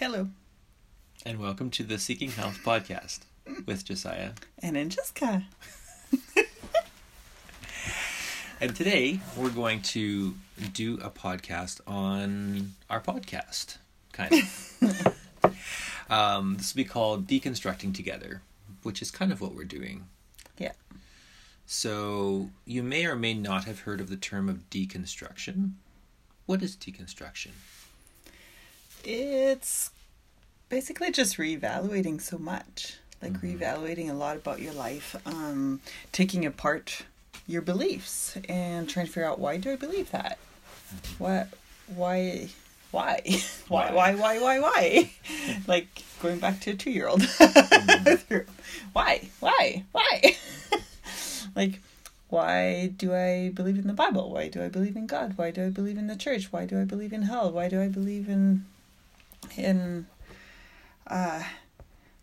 Hello. And welcome to the Seeking Health podcast with Josiah. And Anjiska. And today we're going to do a podcast on our podcast, kind of. um, this will be called Deconstructing Together, which is kind of what we're doing. Yeah. So you may or may not have heard of the term of deconstruction. What is deconstruction? It's basically just reevaluating so much. Like Mhm. reevaluating a lot about your life, um, taking apart your beliefs and trying to figure out why do I believe that? What why why? why why why why why? like going back to a two year old. why? Why? Why? like why do I believe in the Bible? Why do I believe in God? Why do I believe in the church? Why do I believe in hell? Why do I believe in in uh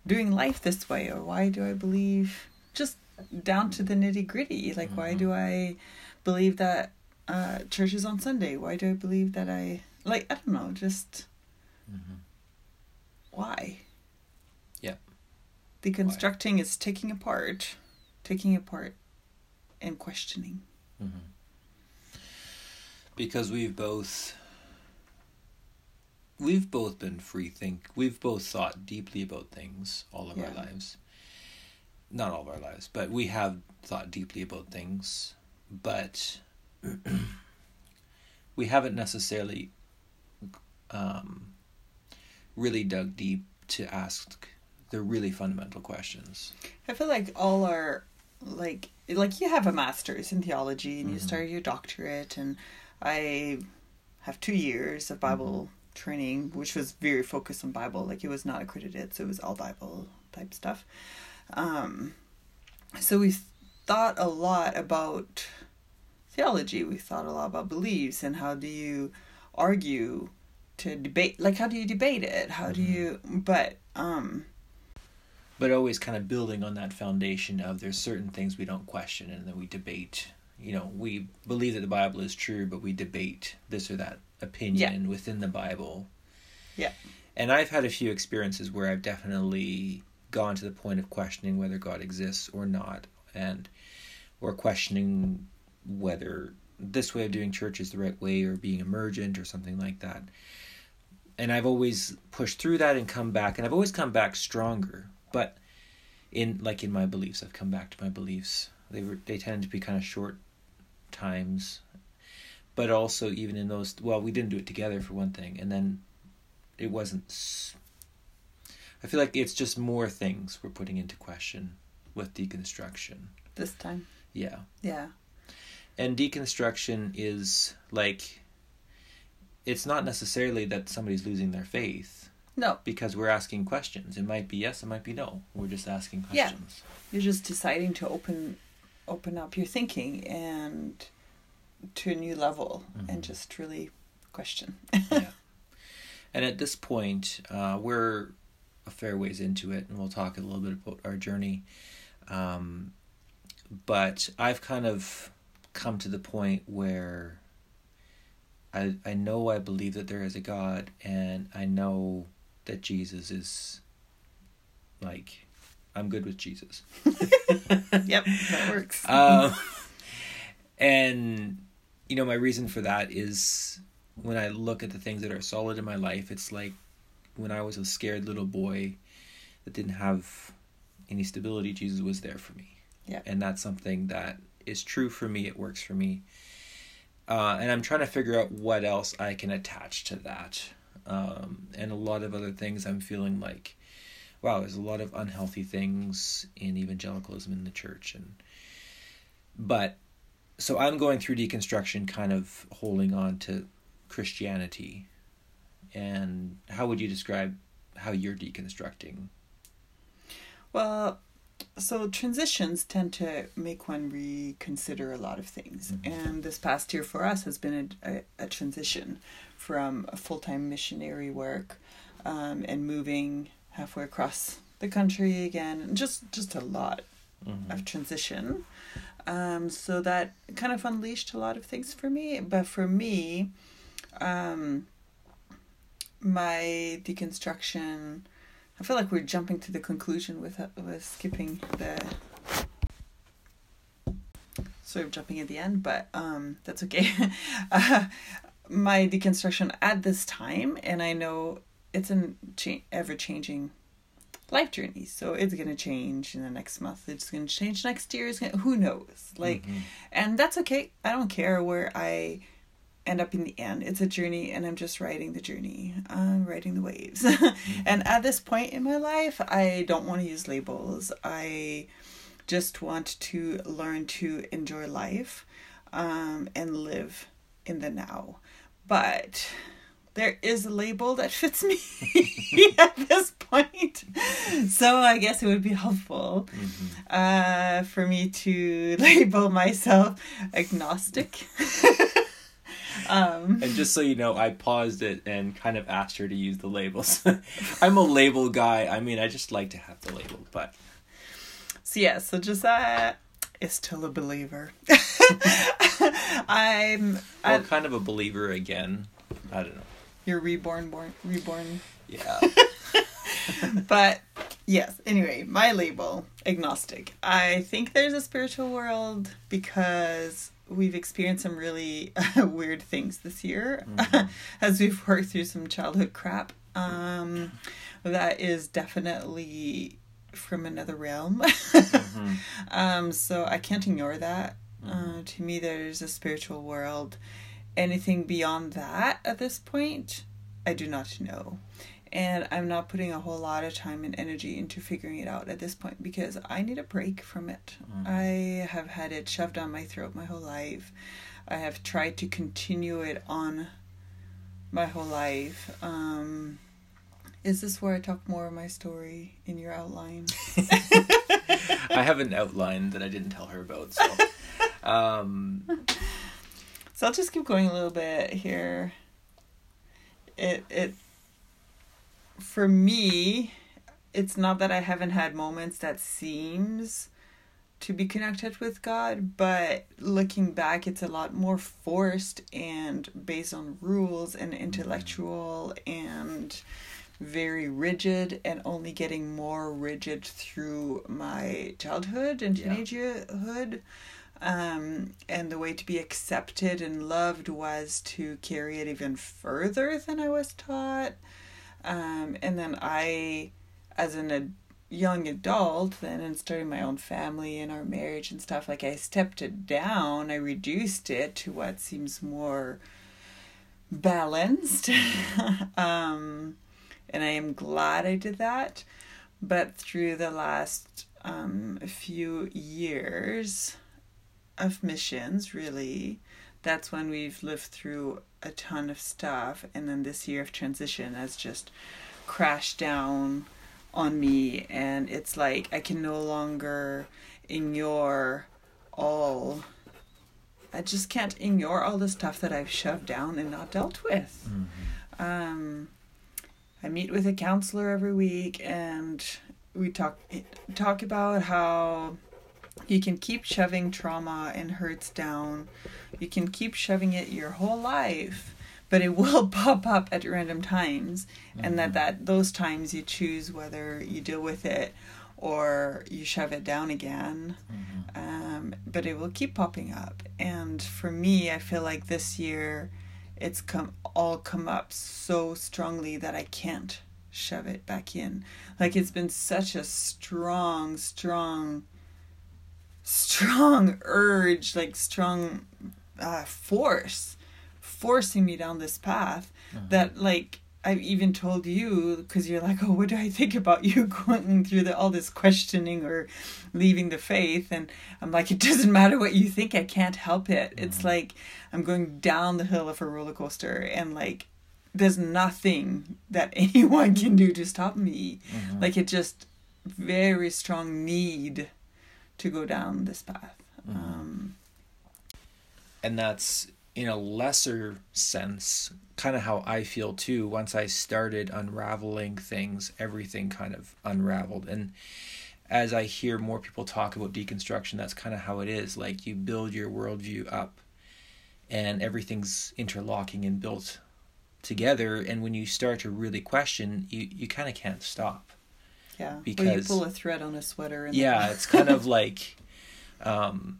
doing life this way or why do I believe just down to the nitty gritty like why Mhm. do I believe that uh church is on Sunday? Why do I believe that I like I don't know, just Mm-hmm. why? Yeah. Deconstructing is taking apart, taking apart and questioning. Mm-hmm. Because we've both we've both been free think we've both thought deeply about things all of our lives. Not all of our lives, but we have thought deeply about things, but we haven't necessarily um, really dug deep to ask the really fundamental questions. I feel like all our like like you have a master's in theology and you Mhm. started your doctorate and I have two years of Bible training which was very focused on Bible like it was not accredited so it was all Bible type stuff. Um so we thought a lot about theology. We thought a lot about beliefs and how do you argue to debate like how do you debate it? How do Mhm. you but um but always kind of building on that foundation of there's certain things we don't question and then we debate you know we believe that the bible is true but we debate this or that opinion within the bible Yeah. and i've had a few experiences where i've definitely gone to the point of questioning whether god exists or not and or questioning whether this way of doing church is the right way or being emergent or something like that and I've always pushed through that and come back, and I've always come back stronger. But in like in my beliefs, I've come back to my beliefs. They were they tend to be kind of short times, but also even in those, well, we didn't do it together for one thing, and then it wasn't. i feel like it's just more things we're putting into question with deconstruction. this time. Yeah. Yeah. And deconstruction is like it's not necessarily that somebody's losing their faith No, because we're asking questions. It might be yes, it might be no. We're just asking questions Yeah. you're just deciding to open open up your thinking and to a new level Mhm. and just really question. yeah. And at this point, uh, we're a fair ways into it, and we'll talk a little bit about our journey. Um, but I've kind of come to the point where I I know I believe that there is a God, and I know that Jesus is like I'm good with Jesus. yep, that works. um, and you know my reason for that is when i look at the things that are solid in my life it's like when i was a scared little boy that didn't have any stability jesus was there for me. Yeah. and that's something that is true for me. It works for me. Uh, and i'm trying to figure out what else i can attach to that. Um, and a lot of other things i'm feeling like wow there's a lot of unhealthy things in evangelicalism in the church. And but so I'm going through deconstruction, kind of holding on to Christianity. And how would you describe how you're deconstructing? well, so transitions tend to make one reconsider a lot of things. Mhm. And this past year for us has been a, a, a transition from a full time missionary work um, and moving halfway across the country again. And just just a lot Mhm. of transition. Um, so that kind of unleashed a lot of things for me. But for me, um, my deconstruction. I feel like we're jumping to the conclusion with uh, with skipping the sort of jumping at the end, but um, that's okay. uh, my deconstruction at this time, and I know it's an cha- ever changing life journey, so it's gonna change in the next month. It's gonna change next year. It's gonna, who knows? Like, Mhm. and that's okay. I don't care where I end up in the end. It's a journey, and I'm just riding the journey. I'm riding the waves. and at this point in my life, I don't want to use labels. I just want to learn to enjoy life um, and live in the now. But there is a label that fits me at this point. So I guess it would be helpful uh, for me to label myself agnostic. um, And just so you know, I paused it and kind of asked her to use the labels. I'm a label guy. I mean, I just like to have the label, but So yeah, so Josiah is still a believer. I'm or I, kind of a believer again. I don't know. You're reborn, born, reborn. Yeah. But yes, anyway, my label agnostic. I think there's a spiritual world because we've experienced some really weird things this year as we've worked through some childhood crap. Um, that is definitely from another realm. Mhm. Um, so I can't ignore that. Uh, to me, there's a spiritual world. Anything beyond that at this point, I do not know. And I'm not putting a whole lot of time and energy into figuring it out at this point because I need a break from it. I have had it shoved down my throat my whole life. I have tried to continue it on my whole life. Um, is this where I talk more of my story in your outline? I have an outline that I didn't tell her about, so um So I'll just keep going a little bit here. It it for me, it's not that I haven't had moments that seems to be connected with God, but looking back it's a lot more forced and based on rules and mm-hmm. intellectual and very rigid and only getting more rigid through my childhood and Yeah. Um, and the way to be accepted and loved was to carry it even further than I was taught. Um, and then I, as an ad- young adult, then and starting my own family and our marriage and stuff, like I stepped it down. I reduced it to what seems more balanced. um, and I am glad I did that. But through the last um, few years, of missions, really. That's when we've lived through a ton of stuff, and then this year of transition has just crashed down on me, and it's like I can no longer ignore all. I just can't ignore all the stuff that I've shoved down and not dealt with. Um, I meet with a counselor every week, and we talk talk about how you can keep shoving trauma and hurts down. You can keep shoving it your whole life, but it will pop up at random times, and that that those times you choose whether you deal with it or you shove it down again. Um, but it will keep popping up, and for me, I feel like this year, it's come all come up so strongly that I can't shove it back in. Like it's been such a strong, strong strong urge, like strong uh, force, forcing me down this path uh-huh. that like I've even told you because you're like, oh, what do I think about you going through the, all this questioning or leaving the faith? And I'm like, it doesn't matter what you think. I can't help it. It's uh-huh. like I'm going down the hill of a roller coaster, and like there's nothing that anyone can do to stop me. Uh-huh. Like it just very strong need to go down this path. Um, and that's in a lesser sense kind of how I feel too. Once I started unraveling things, everything kind of unraveled. And as I hear more people talk about deconstruction, that's kind of how it is. Like you build your worldview up, and everything's interlocking and built together and when you start to really question you you kind of can't stop Yeah. Because- well, you pull a thread on a sweater and yeah it's kind of like um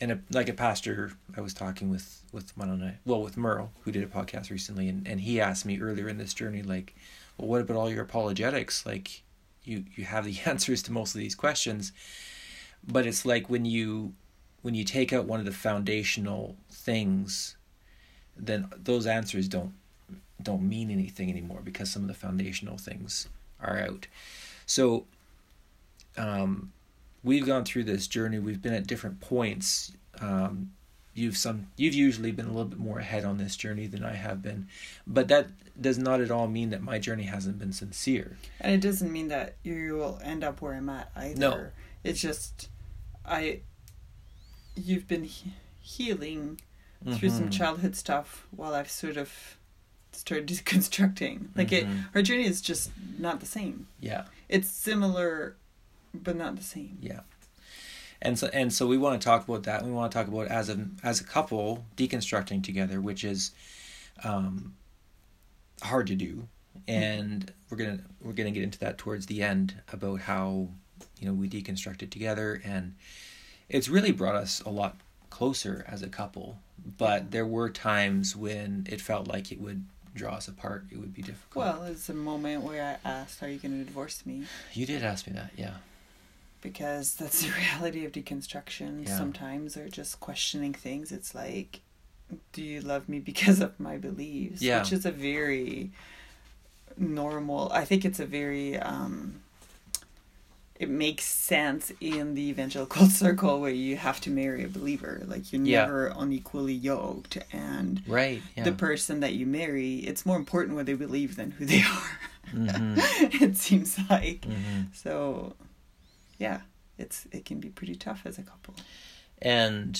and a, like a pastor i was talking with with one on a well with merle who did a podcast recently and, and he asked me earlier in this journey like well what about all your apologetics like you you have the answers to most of these questions but it's like when you when you take out one of the foundational things then those answers don't don't mean anything anymore because some of the foundational things are out so um we've gone through this journey we've been at different points um you've some you've usually been a little bit more ahead on this journey than I have been but that does not at all mean that my journey hasn't been sincere And it doesn't mean that you will end up where I'm at either. No. It's just I you've been he- healing through some Mhm. childhood stuff while I've sort of started deconstructing. Like Mhm. it our journey is just not the same. yeah It's similar but not the same. Yeah. And so and so we want to talk about that. We want to talk about as a as a couple deconstructing together, which is um, hard to do. And we're gonna we're gonna get into that towards the end about how you know we deconstructed together, and it's really brought us a lot closer as a couple. But there were times when it felt like it would draw us apart. It would be difficult. Well, it's a moment where I asked, Are you gonna divorce me? you did ask me that, yeah. because that's the reality of deconstruction Yeah. sometimes or just questioning things it's like do you love me because of my beliefs Yeah. which is a very normal i think it's a very um it makes sense in the evangelical circle where you have to marry a believer like you're Yeah. never unequally yoked and Right. Yeah. the person that you marry it's more important what they believe than who they are Mhm. it seems like Mhm. so, yeah, it's it can be pretty tough as a couple. and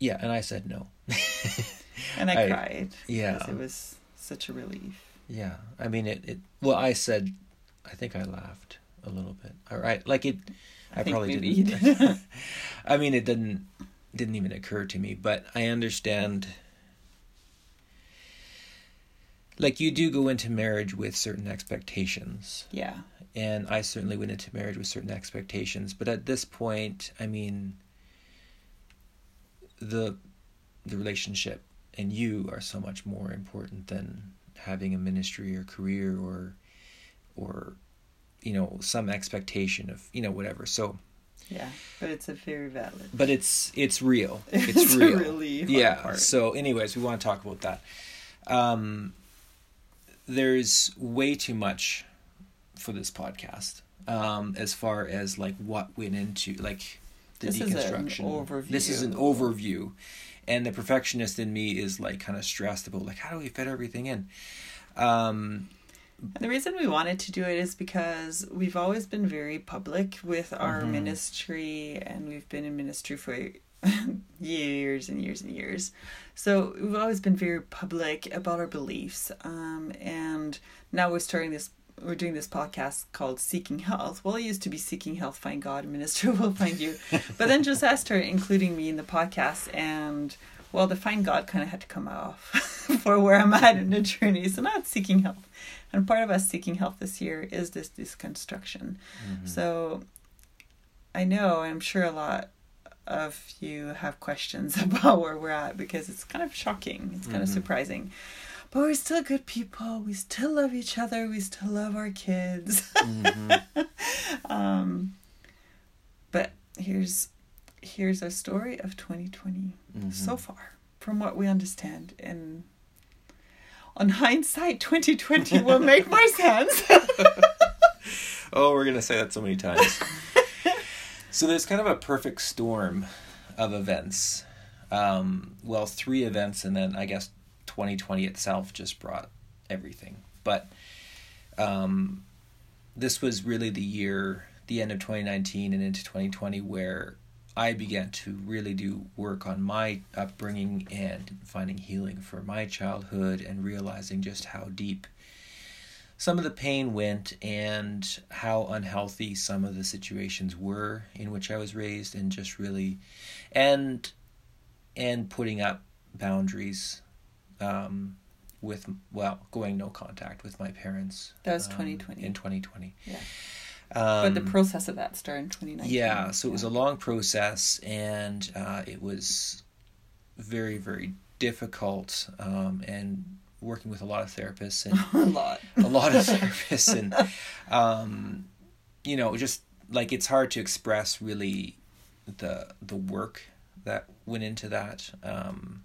yeah and i said no And I, I- cried. yeah. it was such a relief. yeah i mean it, it well i said i think i laughed a little bit. All right. Like it i, I probably didn't. Did. i mean it didn't didn't even occur to me but i understand. Like you do go into marriage with certain expectations. Yeah, and I certainly went into marriage with certain expectations. But at this point, I mean, the the relationship and you are so much more important than having a ministry or career or or you know some expectation of you know whatever. So, yeah, but it's a very valid. but it's it's real. It's, It's real. really yeah. part. So, anyways, we want to talk about that. Um, there's way too much for this podcast um, as far as like what went into like the This is an deconstruction. This is an overview, and the perfectionist in me is like kind of stressed about like how do we fit everything in. Um, And the reason we wanted to do it is because we've always been very public with our Mhm. ministry, and we've been in ministry for years and years and years. So we've always been very public about our beliefs. Um, and now we're starting this. We're doing this podcast called Seeking Health. Well, it used to be Seeking Health, Find God, Minister will find you. But then just started including me in the podcast, and well, the Find God kind of had to come off for where I'm at in the journey. So now it's Seeking Health. And part of us seeking health this year is this deconstruction. mhm. So I know, I'm sure a lot of you have questions about where we're at because it's kind of shocking. It's kind of Mhm. surprising. But we're still good people. We still love each other. We still love our kids. Mhm. um, but here's here's our story of 2020 so Mhm. far, from what we understand. And on hindsight, 2020 will make more sense. Oh, we're gonna say that so many times. so there's kind of a perfect storm of events. Um, well, three events, and then I guess 2020 itself just brought everything. But um, this was really the year, the end of 2019 and into 2020, where I began to really do work on my upbringing and finding healing for my childhood and realizing just how deep some of the pain went and how unhealthy some of the situations were in which I was raised and just really and and putting up boundaries um, with well going no contact with my parents. That was um, 2020. in 2020. Yeah. Um, but the process of that started in 2019. yeah, so it was a long process, and uh, it was very very difficult, um, and working with a lot of therapists and a lot. a lot of therapists and um, you know just like it's hard to express really the the work that went into that um,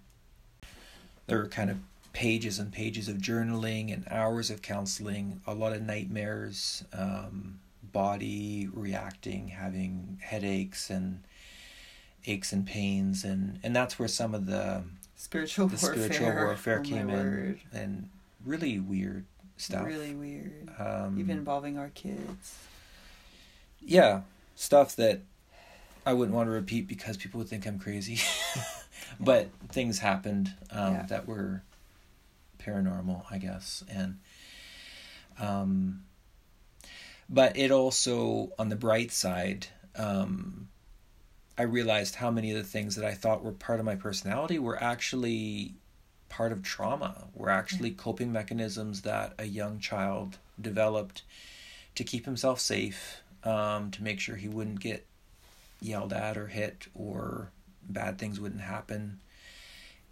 there were kind of pages and pages of journaling and hours of counseling a lot of nightmares um, body reacting having headaches and aches and pains and and that's where some of the spiritual the warfare. spiritual warfare oh came in and really weird stuff. Really weird. um, Even involving our kids. yeah, stuff that I wouldn't want to repeat because people would think I'm crazy. but things happened um, Yeah. that were paranormal, I guess, and um, but it also on the bright side. Um, I realized how many of the things that I thought were part of my personality were actually part of trauma, were actually coping mechanisms that a young child developed to keep himself safe, um, to make sure he wouldn't get yelled at or hit or bad things wouldn't happen.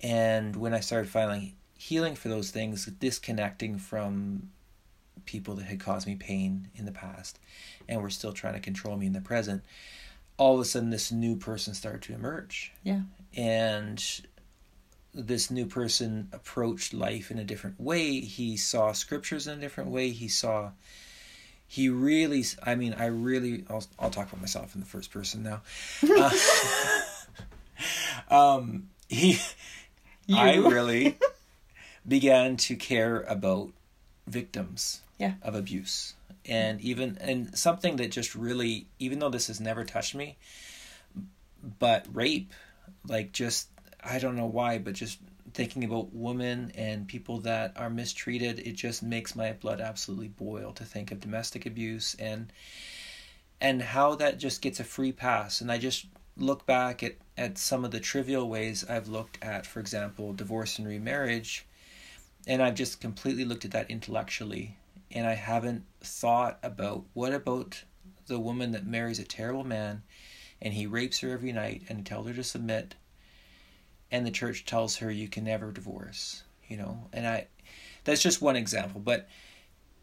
And when I started finally healing for those things, disconnecting from people that had caused me pain in the past and were still trying to control me in the present, all of a sudden this new person started to emerge. Yeah. And this new person approached life in a different way. He saw scriptures in a different way. He saw he really i mean i really i'll, I'll talk about myself in the first person now uh, um he i really began to care about victims Yeah. of abuse. And even and something that just really even though this has never touched me but rape like just i don't know why but just thinking about women and people that are mistreated it just makes my blood absolutely boil to think of domestic abuse and and how that just gets a free pass. And i just look back at at some of the trivial ways i've looked at for example divorce and remarriage and i've just completely looked at that intellectually and i haven't thought about what about the woman that marries a terrible man and he rapes her every night and tells her to submit and the church tells her you can never divorce you know? And i that's just one example but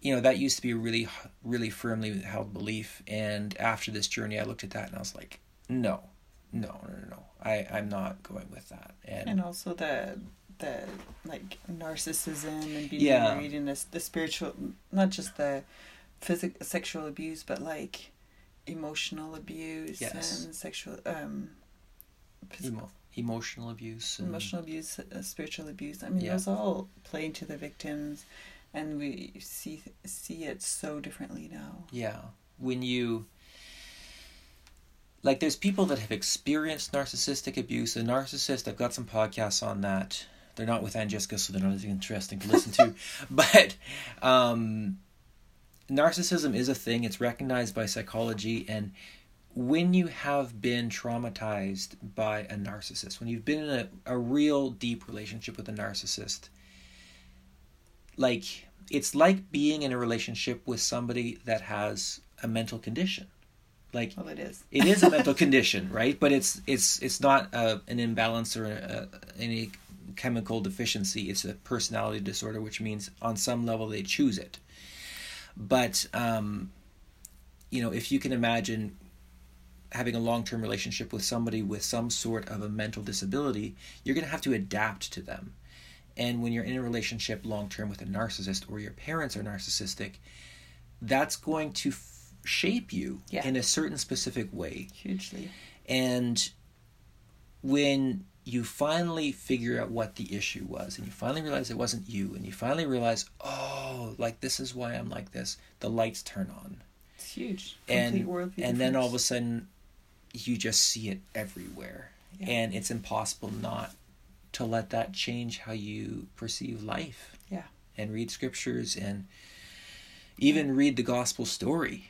you know that used to be a really really firmly held belief. And after this journey i looked at that and i was like no no no no no. I i'm not going with that. And, And also the the like narcissism and being Yeah. married and this the spiritual not just the physical sexual abuse but like emotional abuse Yes. and sexual um physical, emo- emotional abuse and, emotional abuse uh, spiritual abuse i mean Yeah. those all play into the victims and we see see it so differently now Yeah. When you like there's people that have experienced narcissistic abuse. A narcissist, I've got some podcasts on that. They're not with Angelica, so they're not as interesting to listen to. But um narcissism is a thing, it's recognized by psychology. And when you have been traumatized by a narcissist, when you've been in a, a real deep relationship with a narcissist, like it's like being in a relationship with somebody that has a mental condition. Like well it is. it is a mental condition right? But it's it's it's not a, an imbalance or a, any chemical deficiency it's a personality disorder which means on some level they choose it but um you know if you can imagine having a long-term relationship with somebody with some sort of a mental disability you're going to have to adapt to them and when you're in a relationship long term with a narcissist or your parents are narcissistic, that's going to f- shape you Yeah. in a certain specific way. hugely And when you finally figure out what the issue was and you finally realize it wasn't you and you finally realize, oh, like this is why I'm like this, the lights turn on. it's huge And and then all of a sudden you just see it everywhere. Yeah. And it's impossible not to let that change how you perceive life. Yeah. And read scriptures and even read the gospel story,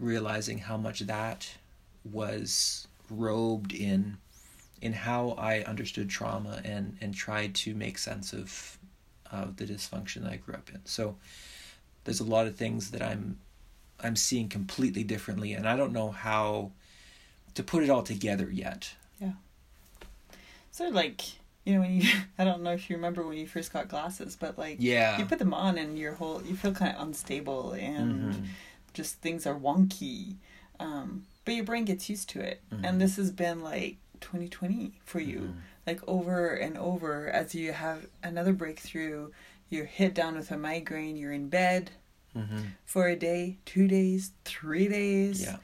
realizing how much that was robed in in how I understood trauma and and tried to make sense of of the dysfunction I grew up in. So there's a lot of things that I'm I'm seeing completely differently and I don't know how to put it all together yet. Yeah. So like you know when you I don't know if you remember when you first got glasses, but like Yeah. you put them on and your whole you feel kind of unstable and Mhm. just things are wonky. Um, but your brain gets used to it, Mhm. and this has been like 2020 for you. Mhm. like over and over as you have another breakthrough you're hit down with a migraine you're in bed Mhm. for a day two days three days Yeah.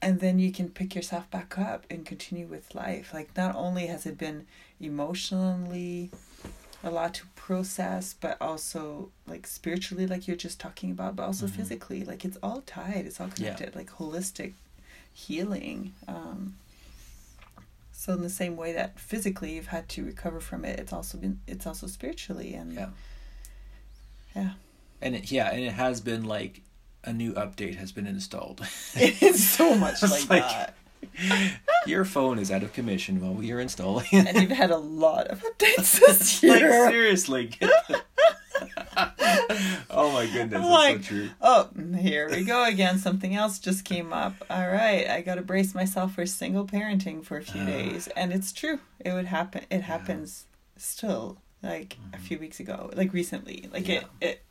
and then you can pick yourself back up and continue with life like not only has it been emotionally a lot to process but also like spiritually like you're just talking about but also Mhm. physically like it's all tied it's all Yeah. connected like holistic healing um so in the same way that physically you've had to recover from it it's also been it's also spiritually and Yeah. yeah And it, yeah, and it has been like a new update has been installed. it's so much It's like, like- that Your phone is out of commission while we are installing. and you've had a lot of updates this year. like year seriously. oh my goodness, that's Like- so true. Oh, here we go again. Something else just came up. All right, I got to brace myself for single parenting for a few Ah. days, and it's true. It would happen. It happens still. Like a few weeks ago, like recently. Like it, Mm-hmm. Yeah. it,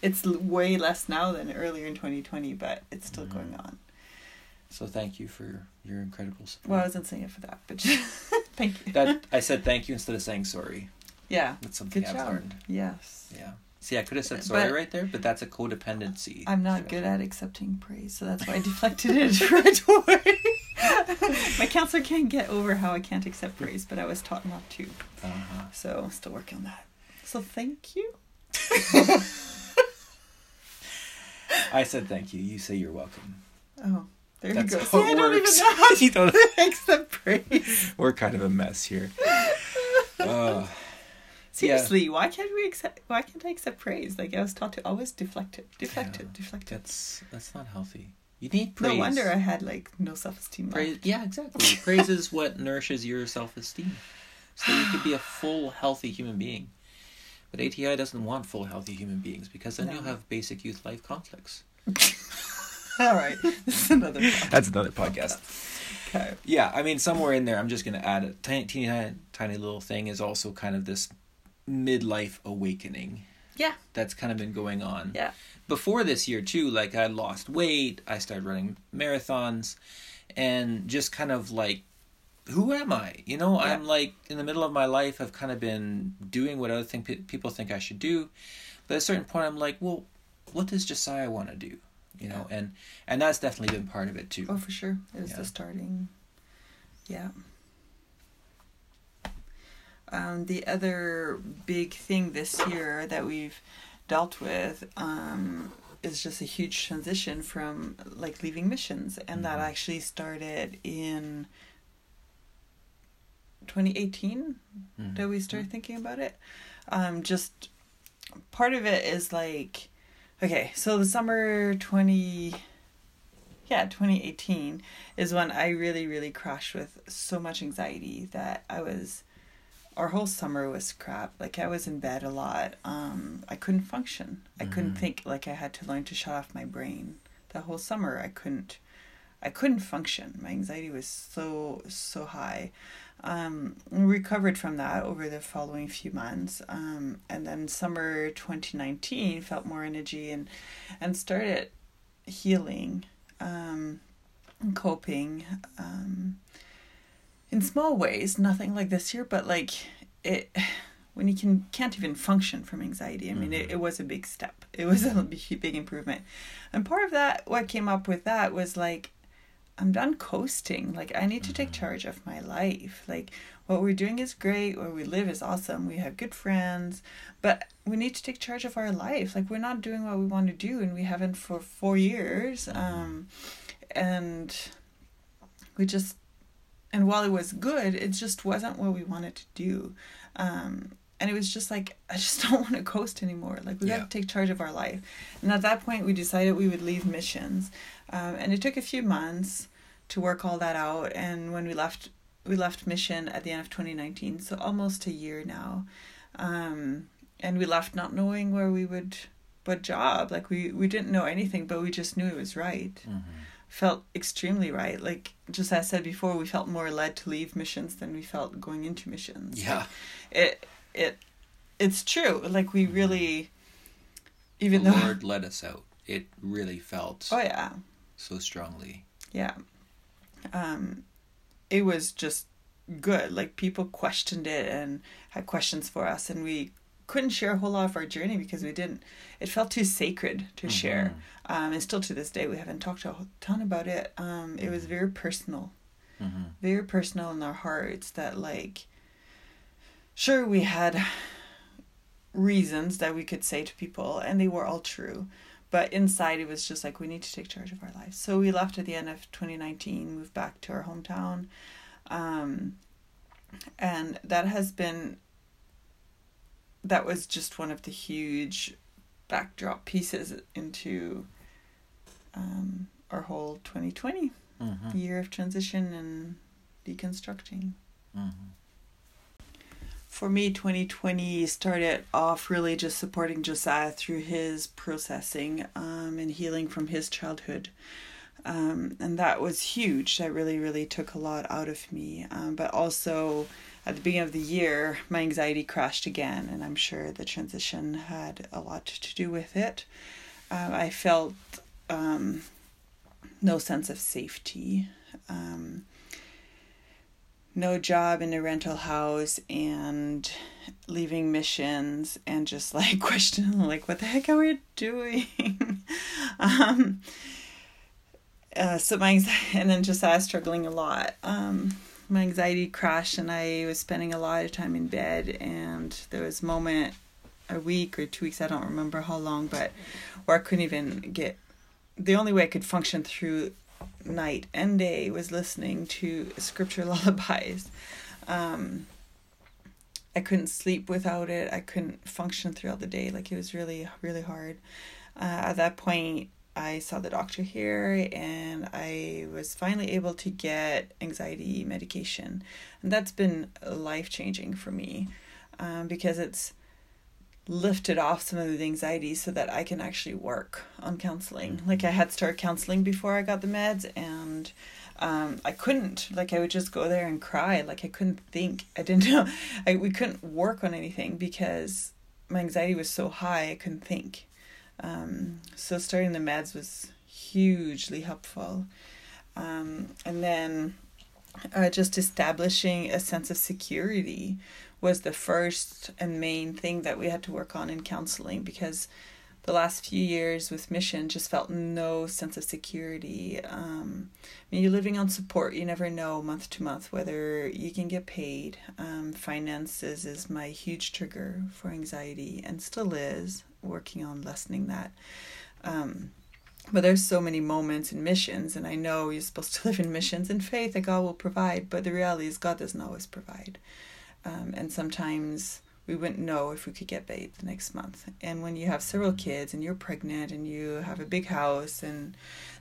it's way less now than earlier in 2020, but it's still Mhm. going on. So thank you for your incredible support. Well, I wasn't saying it for that, but thank you. that I said thank you instead of saying sorry. Yeah, That's something good I've job. learned. Yes. Yeah. See, I could have said sorry But- right there, but that's a codependency. I'm not good at accepting praise, so that's why I deflected it right away. My counselor can't get over how I can't accept praise, but I was taught not to. Uh-huh. So I'm still working on that. So thank you. I said thank you. You say you're welcome. Oh, there That's you go. how See, it I don't even works. know how You don't- to accept praise. We're kind of a mess here. Uh, Seriously, why can't we accept? Why can't I accept praise? Like I was taught to always deflect it, deflect Yeah, it, deflect it. that's that's not healthy. You need praise. No wonder I had like no self esteem. praise. Yeah, exactly. praise is what nourishes your self esteem, so you could be a full, healthy human being. But ATI doesn't want full, healthy human beings because then No. you'll have basic youth life conflicts. All right, this is another. Podcast. That's another podcast. Okay. Yeah, I mean, somewhere in there, I'm just going to add a tiny, teeny, tiny little thing is also kind of this midlife awakening Yeah. that's kind of been going on. Yeah. Before this year, too, like I lost weight, I started running marathons, and just kind of like, who am I? You know, Yeah. I'm like in the middle of my life, I've kind of been doing what other think pe- people think I should do. But at a certain point, I'm like, well, what does Josiah want to do? You know, and and that's definitely been part of it too. Oh, for sure. It was Yeah. the starting. Yeah. Um, the other big thing this year that we've dealt with um, is just a huge transition from like leaving missions, and that Mhm. actually started in 2018 Mhm. that we started thinking about it. Um, just part of it is like, okay, so the summer 20, yeah, 2018 is when I really, really crashed with so much anxiety that I was, our whole summer was crap. Like I was in bed a lot. Um, I couldn't function. I couldn't Mhm. think. Like I had to learn to shut off my brain. The whole summer I couldn't, I couldn't function. My anxiety was so so high um, recovered from that over the following few months um, and then summer 2019 felt more energy and and started healing um, and coping um, in small ways nothing like this year but like it when you can can't even function from anxiety i mean it, Mhm. it was a big step it was a big, big improvement and part of that what came up with that was like I'm done coasting. Like I need to take Mhm. charge of my life. Like what we're doing is great. Where we live is awesome. We have good friends, but we need to take charge of our life. Like we're not doing what we want to do, and we haven't for four years. Mhm. Um, and we just and while it was good, it just wasn't what we wanted to do. Um, and it was just like I just don't want to coast anymore. Like we Yeah. got to take charge of our life. And at that point, we decided we would leave missions, um, and it took a few months to work all that out. And when we left, we left mission at the end of 2019, so almost a year now. Um, and we left not knowing where we would what job like we we didn't know anything but we just knew it was right Mhm. Felt extremely right. Like just as i said before we felt more led to leave missions than we felt going into missions. Yeah. it it it's true. Like we really even though the though Lord led us out. It really felt oh yeah. so strongly. yeah. Um it was just good. Like people questioned it and had questions for us and we couldn't share a whole lot of our journey because we didn't it felt too sacred to share. Um and still to this day we haven't talked a ton about it. Um it was very personal. Hmm very personal in our hearts that like sure we had reasons that we could say to people and they were all true but inside it was just like we need to take charge of our lives. So we left at the end of 2019 moved back to our hometown. Um, and that has been that was just one of the huge backdrop pieces into um, our whole 2020 hmm year of transition and deconstructing. hmm For me, 2020 started off really just supporting Josiah through his processing um, and healing from his childhood. Um, and that was huge. That really, really took a lot out of me. Um, but also, at the beginning of the year, my anxiety crashed again, and I'm sure the transition had a lot to do with it. Um, I felt um, no sense of safety. Um, no job in a rental house and leaving missions and just like questioning like what the heck are we doing um uh, so my anxiety and then just I was struggling a lot um my anxiety crashed and I was spending a lot of time in bed and there was a moment a week or two weeks I don't remember how long but where I couldn't even get the only way I could function through night and day was listening to scripture lullabies. Um, I couldn't sleep without it. I couldn't function throughout the day. Like it was really, really hard. Uh, at that point, I saw the doctor here and I was finally able to get anxiety medication. And that's been life changing for me um, because it's lifted off some of the anxiety so that I can actually work on counseling. Like I had started counseling before I got the meds and um, I couldn't. Like I would just go there and cry. Like I couldn't think. I didn't know. I we couldn't work on anything because my anxiety was so high I couldn't think. Um, so starting the meds was hugely helpful. Um, and then uh, just establishing a sense of security was the first and main thing that we had to work on in counseling because the last few years with mission just felt no sense of security. Um, I mean, you're living on support. You never know month to month whether you can get paid. Um, finances is my huge trigger for anxiety and still is. Working on lessening that. Um, but there's so many moments in missions, and I know you're supposed to live in missions in faith that God will provide, but the reality is God doesn't always provide. Um, and sometimes we wouldn't know if we could get paid the next month. And when you have several kids and you're pregnant and you have a big house and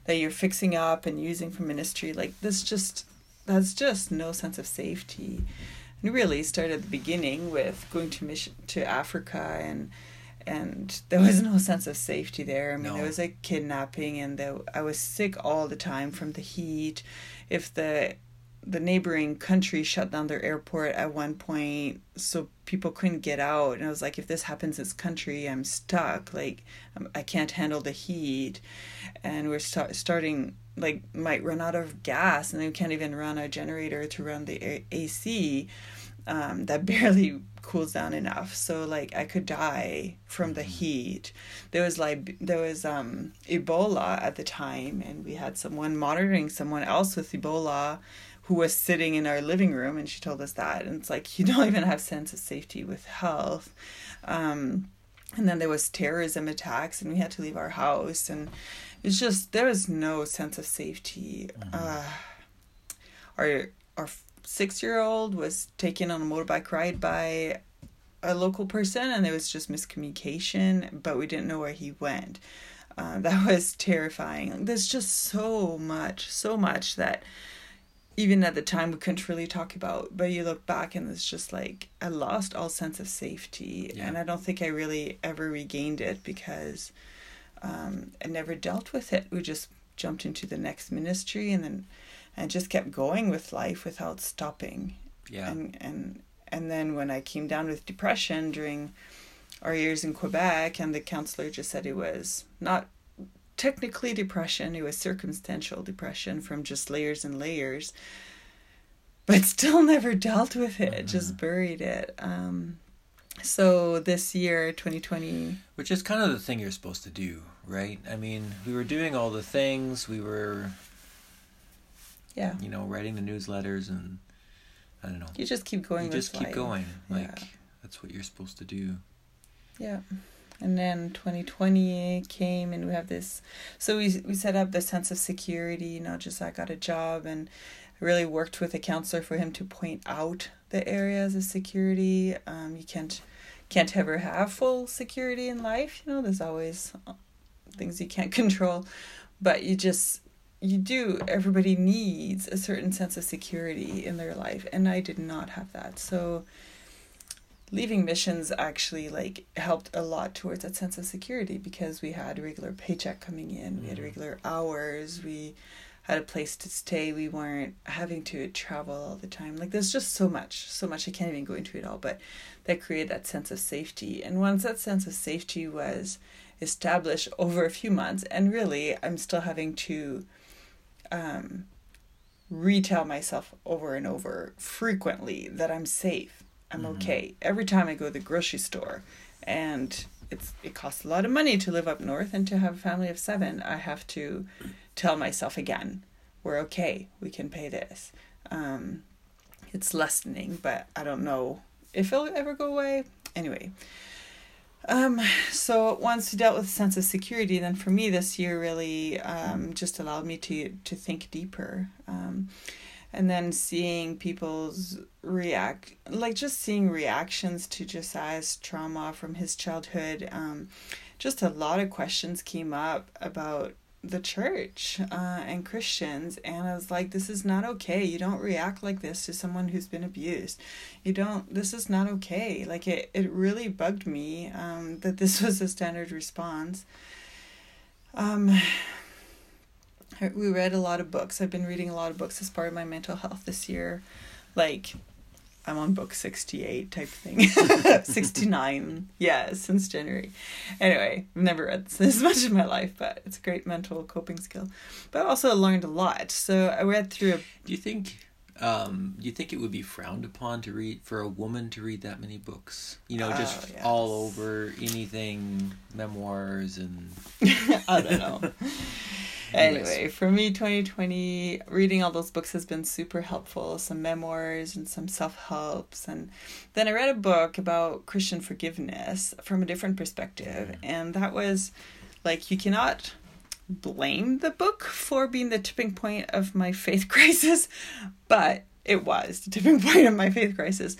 that you're fixing up and using for ministry, like this just that's just no sense of safety. And really started at the beginning with going to mission to Africa and and there was no sense of safety there. I mean, No. there was a kidnapping, and there, I was sick all the time from the heat. If the the neighboring country shut down their airport at one point, so people couldn't get out, and I was like, if this happens in this country, I'm stuck. Like, I'm, I can't handle the heat, and we're start, starting like might run out of gas, and then we can't even run a generator to run the A- AC um, that barely cools down enough. So like I could die from the heat. There was like there was um, Ebola at the time, and we had someone monitoring someone else with Ebola who was sitting in our living room, and she told us that. And it's like you don't even have sense of safety with health. Um, and then there was terrorism attacks, and we had to leave our house, and it's just there was no sense of safety. Uh, our our six year old was taken on a motorbike ride by a local person and there was just miscommunication but we didn't know where he went. Uh, that was terrifying. There's just so much so much that even at the time we couldn't really talk about but you look back and it's just like i lost all sense of safety Yeah. and i don't think i really ever regained it because um, i never dealt with it. We just jumped into the next ministry and then and just kept going with life without stopping Yeah. and and and then when I came down with depression during our years in Quebec, and the counselor just said it was not technically depression; it was circumstantial depression from just layers and layers. But still never dealt with it; just buried it. Um, so this year, twenty twenty, Which is kind of the thing you're supposed to do, right? I mean, we were doing all the things. We were, yeah, you know, writing the newsletters and I don't know. you just keep going. you just keep life. going. Like Yeah. that's what you're supposed to do. Yeah. And then 2020 came and we have this so we we set up the sense of security, not just I got a job and really worked with a counselor for him to point out the areas of security. Um, you can't can't ever have full security in life, you know, there's always uh, things you can't control, but you just you do everybody needs a certain sense of security in their life and I did not have that. So leaving missions actually like helped a lot towards that sense of security because we had a regular paycheck coming in we had Mhm. regular hours we had a place to stay we weren't having to travel all the time like there's just so much so much i can't even go into it all but that created that sense of safety and once that sense of safety was established over a few months and really i'm still having to um retell myself over and over frequently that i'm safe I'm Mhm. okay. Every time I go to the grocery store and it's it costs a lot of money to live up north and to have a family of seven, I have to tell myself again, we're okay. We can pay this. Um, it's lessening, but I don't know if it'll ever go away. Anyway. Um, so once we dealt with a sense of security, then for me this year really um, just allowed me to to think deeper. Um, and then seeing people's react like just seeing reactions to josiah's trauma from his childhood um, just a lot of questions came up about the church uh, and christians and i was like this is not okay you don't react like this to someone who's been abused you don't this is not okay like it, it really bugged me um, that this was a standard response um, we read a lot of books. I've been reading a lot of books as part of my mental health this year. Like, I'm on book 68 type thing. 69. Yeah, since January. Anyway, I've never read this much in my life, but it's a great mental coping skill. But I also learned a lot. So I read through a Do you think um do you think it would be frowned upon to read for a woman to read that many books? You know, just Oh, yes. all over anything memoirs and I don't know. Anyway, for me, 2020, reading all those books has been super helpful. Some memoirs and some self helps. And then I read a book about Christian forgiveness from a different perspective. And that was like, you cannot blame the book for being the tipping point of my faith crisis, but it was the tipping point of my faith crisis.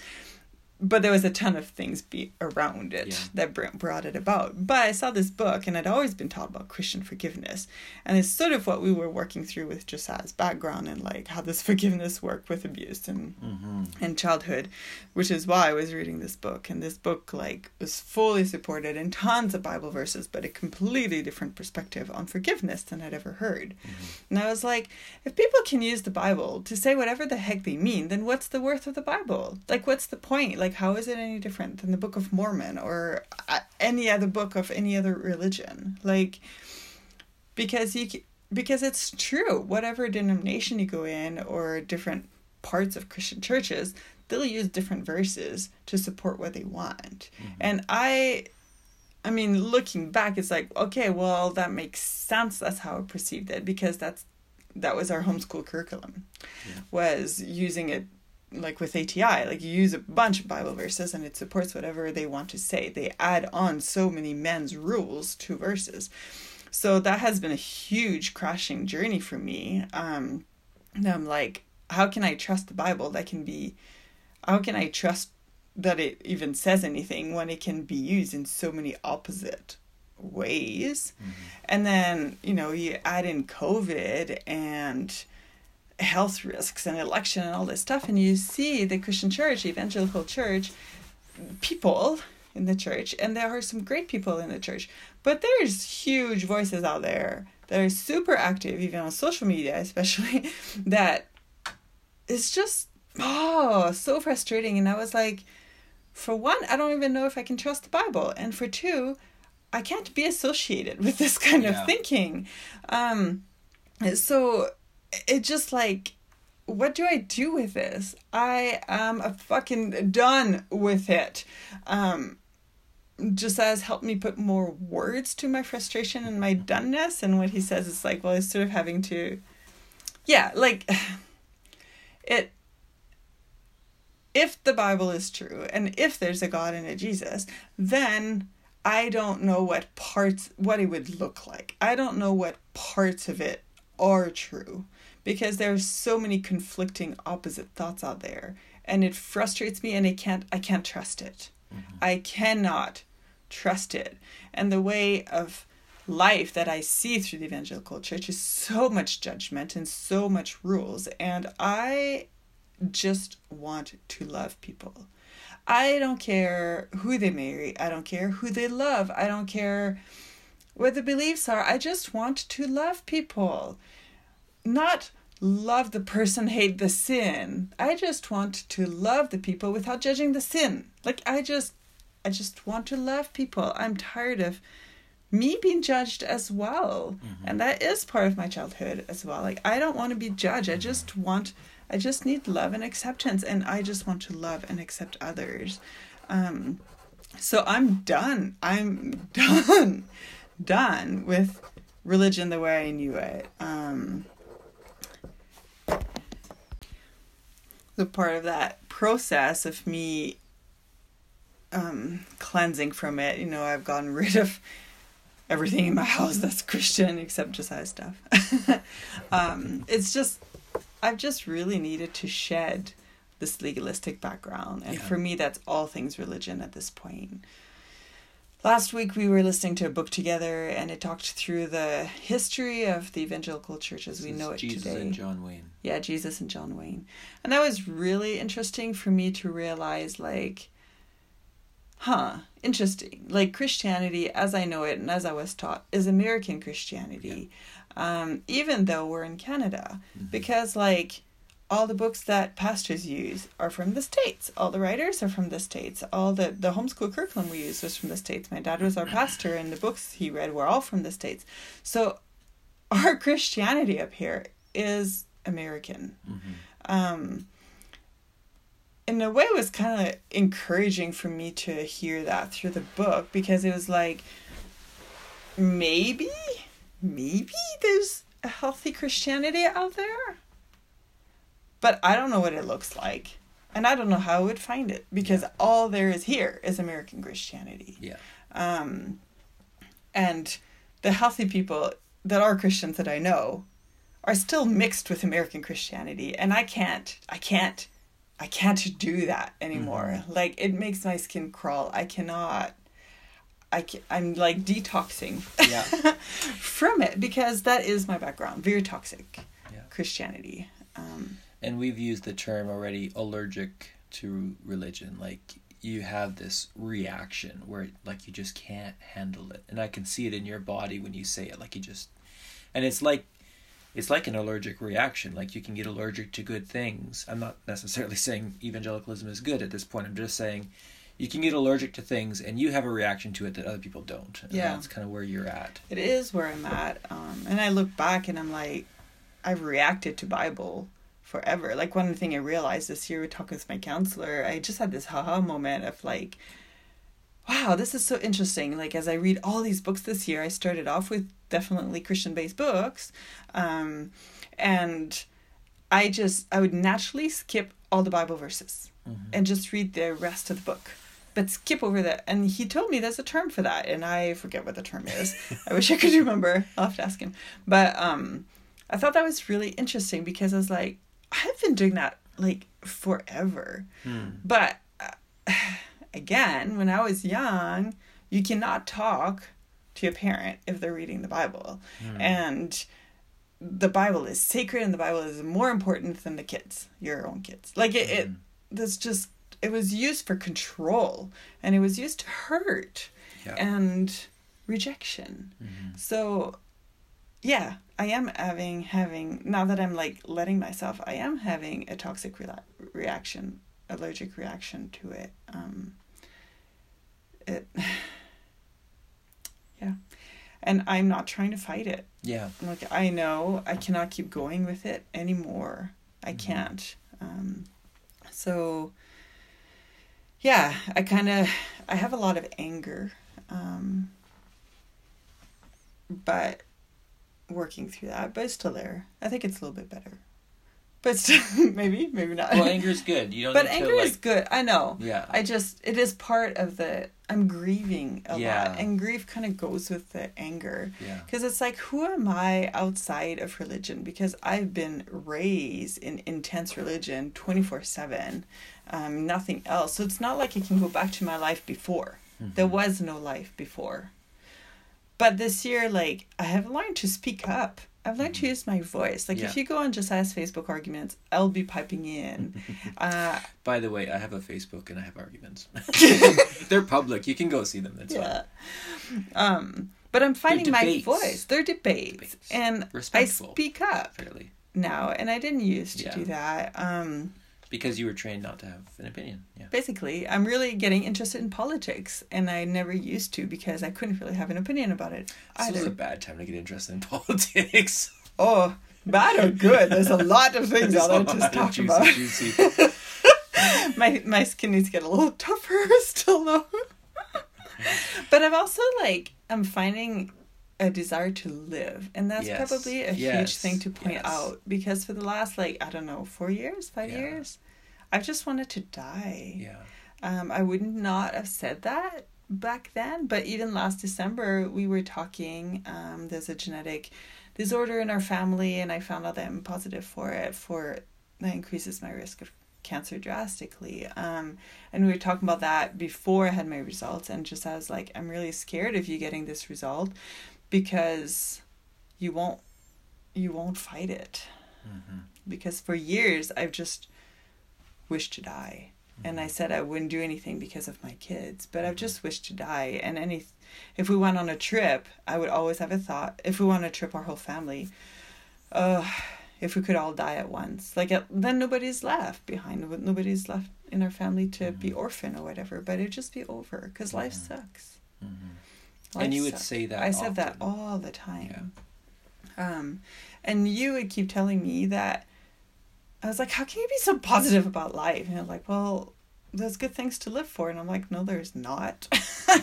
But there was a ton of things be around it Yeah. that br- brought it about. But I saw this book, and I'd always been taught about Christian forgiveness, and it's sort of what we were working through with Josiah's background and like how this forgiveness worked with abuse and mm-hmm. and childhood, which is why I was reading this book. And this book like was fully supported in tons of Bible verses, but a completely different perspective on forgiveness than I'd ever heard. And I was like, if people can use the Bible to say whatever the heck they mean, then what's the worth of the Bible? Like, what's the point? Like, how is it any different than the Book of Mormon or uh, any other book of any other religion? Like, because you because it's true. Whatever denomination you go in or different parts of Christian churches, they'll use different verses to support what they want. And I I mean, looking back, it's like, okay, well, that makes sense. That's how I perceived it because that's that was our homeschool curriculum, Yeah. was using it like with ATI. Like you use a bunch of Bible verses and it supports whatever they want to say. They add on so many men's rules to verses, so that has been a huge crashing journey for me. Um, and I'm like, how can I trust the Bible? That can be, how can I trust that it even says anything when it can be used in so many opposite ways. And then, you know, you add in COVID and health risks and election and all this stuff and you see the christian church evangelical church people in the church and there are some great people in the church. But there's huge voices out there that are super active even on social media especially that it's just oh so frustrating. And i was like for one i don't even know if i can trust the bible. And for two i can't be associated with this kind Yeah. of thinking. Um so it just like what do i do with this? I am a fucking done with it. Um Josiah's helped me put more words to my frustration and my doneness and what he says is like well it's sort of having to yeah like it if the bible is true and if there's a god and a jesus then i don't know what parts what it would look like. I don't know what parts of it are true because there's so many conflicting opposite thoughts out there and it frustrates me and i can't i can't trust it. Mm-hmm. I cannot trust it. And the way of life that i see through the evangelical church is so much judgment and so much rules and i just want to love people. I don't care who they marry. I don't care who they love. I don't care what the beliefs are. I just want to love people. Not love the person, hate the sin. I just want to love the people without judging the sin. Like I just I just want to love people. I'm tired of me being judged as well. And that is part of my childhood as well. Like I don't want to be judged. I just want I just need love and acceptance and I just want to love and accept others. Um so I'm done. I'm done. done with religion the way I knew it. Um the part of that process of me um, cleansing from it. You know, I've gotten rid of everything in my house that's Christian except Josiah stuff. um, it's just, I've just really needed to shed this legalistic background. And Yeah. for me, that's all things religion at this point. Last week we were listening to a book together and it talked through the history of the evangelical church as we know it Jesus today. and John Wayne. Yeah, Jesus and John Wayne. And that was really interesting for me to realize like huh, interesting. Like Christianity as I know it and as I was taught is American Christianity. Um even though we're in Canada because like all the books that pastors use are from the states. All the writers are from the states. All the the homeschool curriculum we use was from the states. My dad was our pastor and the books he read were all from the states. So our Christianity up here is American. Um, in a way, it was kind of encouraging for me to hear that through the book because it was like, maybe, maybe there's a healthy Christianity out there, but I don't know what it looks like. And I don't know how I would find it because all there is here is American Christianity Yeah. um, and the healthy people that are Christians that I know are still mixed with American Christianity, and I can't, I can't, I can't do that anymore. Like it makes my skin crawl. I cannot. I can, I'm like detoxing Yeah. from it because that is my background. Very toxic Yeah. Christianity. Um, And we've used the term already allergic to religion. Like you have this reaction where like you just can't handle it. And I can see it in your body when you say it. Like you just and it's like it's like an allergic reaction. Like you can get allergic to good things. I'm not necessarily saying evangelicalism is good at this point. I'm just saying you can get allergic to things and you have a reaction to it that other people don't. And Yeah. that's kind of where you're at. It is where I'm at. Um, and I look back and I'm like, I've reacted to Bible forever. Like one thing I realized this year, we talking with my counselor, I just had this haha moment of like, wow, this is so interesting. Like as I read all these books this year, I started off with definitely Christian based books. Um, and I just I would naturally skip all the Bible verses and just read the rest of the book. But skip over that. And he told me there's a term for that, and I forget what the term is. I wish I could remember. I'll have to ask him. But um, I thought that was really interesting because I was like, I've been doing that like forever. But uh, again, when I was young, you cannot talk to your parent if they're reading the Bible. And the Bible is sacred and the Bible is more important than the kids, your own kids. Like it, it that's just it was used for control and it was used to hurt and rejection. Mhm. So yeah, I am having having now that I'm like letting myself, I am having a toxic rela- reaction, allergic reaction to it. Um it yeah. And I'm not trying to fight it. Yeah. Like I know I cannot keep going with it anymore. I Mhm. can't. Um, so yeah, I kind of I have a lot of anger, um, but working through that. But it's still there. I think it's a little bit better, but still, maybe maybe not. Well, anger is good. You don't. but anger to, like, is good. I know. Yeah. I just it is part of the I'm grieving a Yeah. lot, and grief kind of goes with the anger. yeah. Because it's like, who am I outside of religion? Because I've been raised in intense religion 24 7, um, nothing else. So it's not like I can go back to my life before. There Mhm. was no life before. But this year, like, I have learned to speak up. I've learned to use my voice. Like, Mm-hmm. Yeah. if you go on just ask Facebook arguments, I'll be piping in. uh, By the way, I have a Facebook and I have arguments. They're public. You can go see them. That's yeah. Um, but I'm finding my voice. They're debates. Debates. And I speak up. Fairly. now and i didn't used to Yeah. do that um Because you were trained not to have an opinion. Yeah. basically i'm really getting interested in politics and i never used to because i couldn't really have an opinion about it This was either a bad time to get interested in politics. oh bad or good there's a lot of things like to talk juicy, about juicy- my my skin needs to get a little tougher still though but i'm also like i'm finding a desire to live and that's Yes. probably a huge thing to point Yes. out because for the last like i don't know four years five Yeah. years i've just wanted to die Yeah. Um, I would not have said that back then, but even last December, we were talking. Um, there's a genetic disorder in our family, and I found out that I'm positive for it. For that increases my risk of cancer drastically. Um, and we were talking about that before I had my results, and just I was like, I'm really scared of you getting this result because you won't you won't fight it hmm because for years I've just wished to die. And Mm-hmm. I said I wouldn't do anything because of my kids, but I've just wished to die. And any, if we went on a trip, I would always have a thought. If we went on a trip, our whole family, uh, if we could all die at once, like then nobody's left behind. Nobody's left in our family to be Mhm. orphan or whatever. But it'd just be over because life Mhm. sucks. And you would say that. I said that all the time. Um, and you would keep telling me that I was like, "How can you be so positive about life?" And you're like, "Well, there's good things to live for." And I'm like, "No, there's not."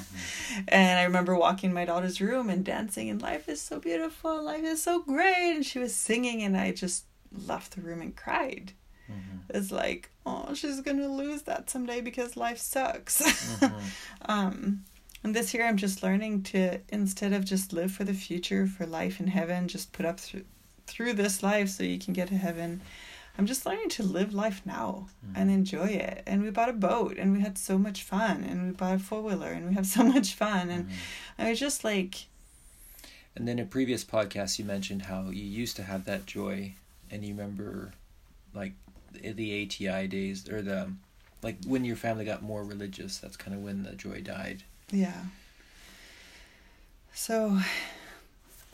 and I remember walking my daughter's room and dancing, and life is so beautiful, life is so great, and she was singing, and I just left the room and cried. Mhm. It's like, oh, she's gonna lose that someday because life sucks. Mhm. Um, and this year I'm just learning to instead of just live for the future, for life in heaven, just put up through through this life so you can get to heaven. I'm just learning to live life now and Mhm. enjoy it. And we bought a boat and we had so much fun and we bought a four wheeler and we have so much fun and Mhm. I was just like And then in previous podcasts, you mentioned how you used to have that joy, and you remember, like, the the ATI days or the, like when your family got more religious. That's kind of when the joy died. Yeah. So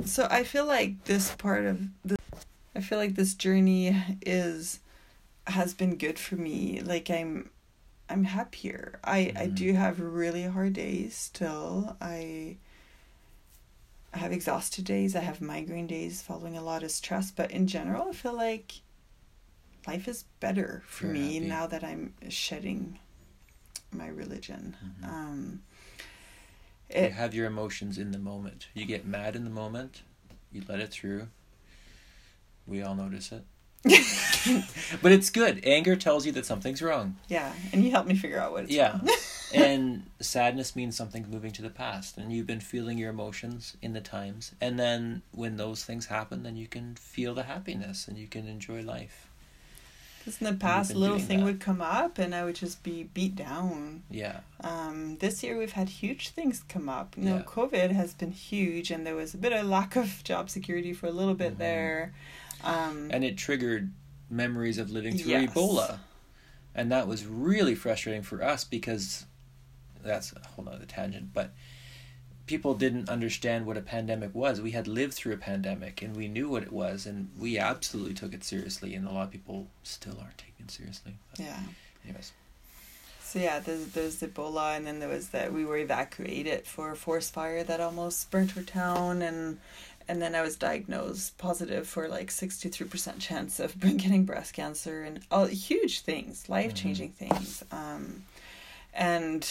so I feel like this part of the I feel like this journey is has been good for me. Like I'm I'm happier. I I Mhm. do have really hard days still. I I have exhausted days. I have migraine days following a lot of stress, but in general, I feel like life is better for You're me happy. now that I'm shedding my religion. Mhm. Um, you have your emotions in the moment. You get mad in the moment. You let it through. We all notice it. but it's good. Anger tells you that something's wrong. yeah, and you help me figure out what it's Yeah. and sadness means something's moving to the past and you've been feeling your emotions in the times and then when those things happen then you can feel the happiness and you can enjoy life Because in the past, a little thing that. would come up and I would just be beat down. Yeah. Um, this year we've had huge things come up. You know, yeah. COVID has been huge and there was a bit of lack of job security for a little bit mm-hmm. there. Um, and it triggered memories of living through yes. Ebola. And that was really frustrating for us because that's a whole nother tangent, but people didn't understand what a pandemic was. We had lived through a pandemic and we knew what it was and we absolutely took it seriously and a lot of people still aren't taking it seriously. But yeah. Anyways. So yeah, there's there's Ebola and then there was that we were evacuated for a forest fire that almost burnt our town and and then I was diagnosed positive for like 63% chance of getting breast cancer and all huge things, life-changing mm-hmm. things. Um, and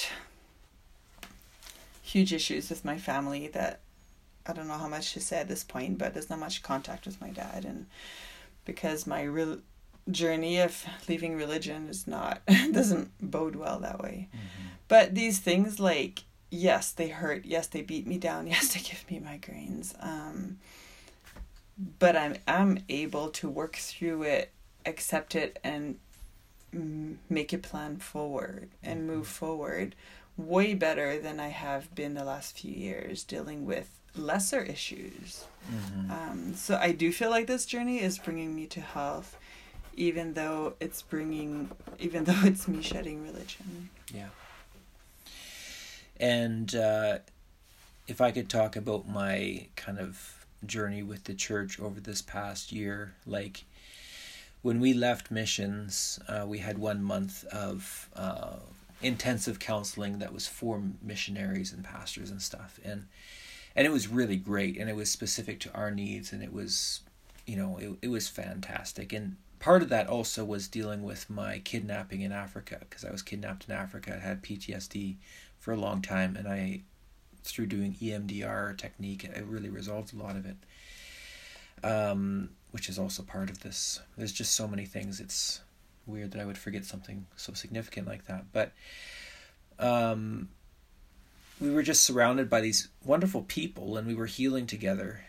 huge issues with my family that I don't know how much to say at this point, but there's not much contact with my dad, and because my real journey of leaving religion is not doesn't bode well that way. Mm-hmm. But these things like yes, they hurt. Yes, they beat me down. Yes, they give me migraines. Um, but I'm I'm able to work through it, accept it, and make a plan forward and move mm-hmm. forward way better than I have been the last few years dealing with lesser issues. Mm-hmm. Um, so I do feel like this journey is bringing me to health, even though it's bringing, even though it's me shedding religion. Yeah. And uh, if I could talk about my kind of journey with the church over this past year, like when we left missions, uh, we had one month of uh, intensive counseling that was for missionaries and pastors and stuff. And and it was really great and it was specific to our needs and it was you know it, it was fantastic. And part of that also was dealing with my kidnapping in africa because i was kidnapped in africa i had ptsd for a long time and i through doing emdr technique it really resolved a lot of it. Um, which is also part of this. There's just so many things. It's weird that I would forget something so significant like that. But um, we were just surrounded by these wonderful people, and we were healing together.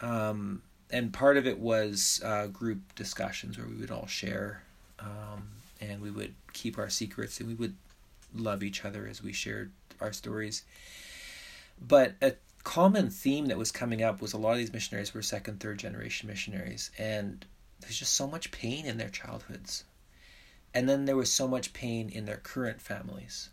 Um, and part of it was uh, group discussions where we would all share, um, and we would keep our secrets, and we would love each other as we shared our stories. But a common theme that was coming up was a lot of these missionaries were second, third generation missionaries, and there's just so much pain in their childhoods and then there was so much pain in their current families.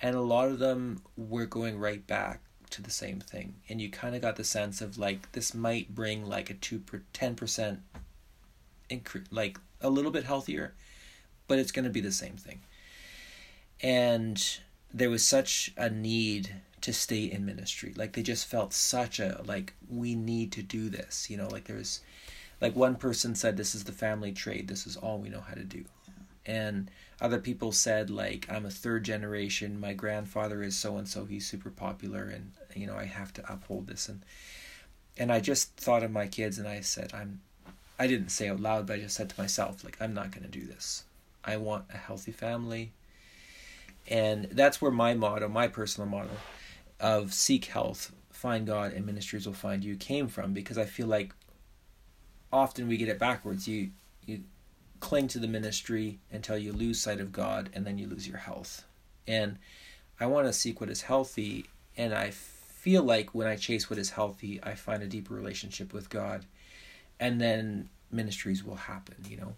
And a lot of them were going right back to the same thing. And you kind of got the sense of like this might bring like a 2 per 10% increase like a little bit healthier, but it's going to be the same thing. And there was such a need to stay in ministry. Like they just felt such a like we need to do this, you know, like there's like one person said this is the family trade. This is all we know how to do and other people said like i'm a third generation. My grandfather is so and so he's super popular and you know i have to uphold this. And and i just thought of my kids and i said i'm i didn't say out loud but i just said to myself like i'm not going to do this. I want a healthy family. And that's where my motto my personal motto of seek health find god and ministries will find you came from because i feel like often we get it backwards. You you cling to the ministry until you lose sight of God and then you lose your health. And I want to seek what is healthy, and I feel like when I chase what is healthy, I find a deeper relationship with God, and then ministries will happen, you know.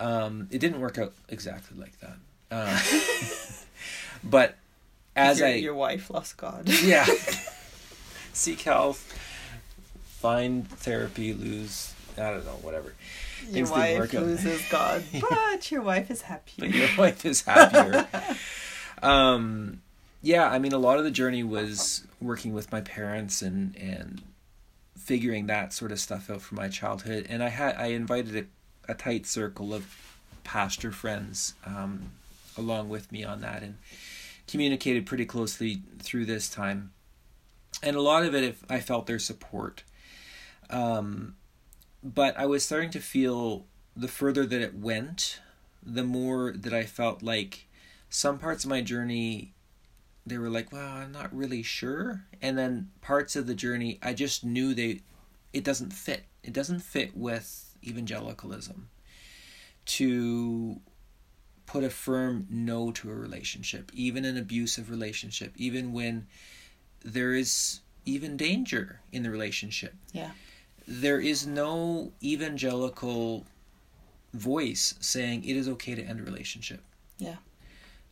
Um, it didn't work out exactly like that. Uh, but as your, I. Your wife lost God. yeah. seek health, find therapy, lose. I don't know, whatever your wife loses God, but your wife is happier. But your wife is happier. um, yeah, I mean, a lot of the journey was working with my parents and and figuring that sort of stuff out from my childhood. And I had I invited a, a tight circle of pastor friends um, along with me on that, and communicated pretty closely through this time. And a lot of it, if I felt their support. Um, but I was starting to feel the further that it went, the more that I felt like some parts of my journey they were like, "Well, I'm not really sure." And then parts of the journey I just knew they it doesn't fit. It doesn't fit with evangelicalism to put a firm no to a relationship, even an abusive relationship, even when there is even danger in the relationship. Yeah. There is no evangelical voice saying it is okay to end a relationship. Yeah.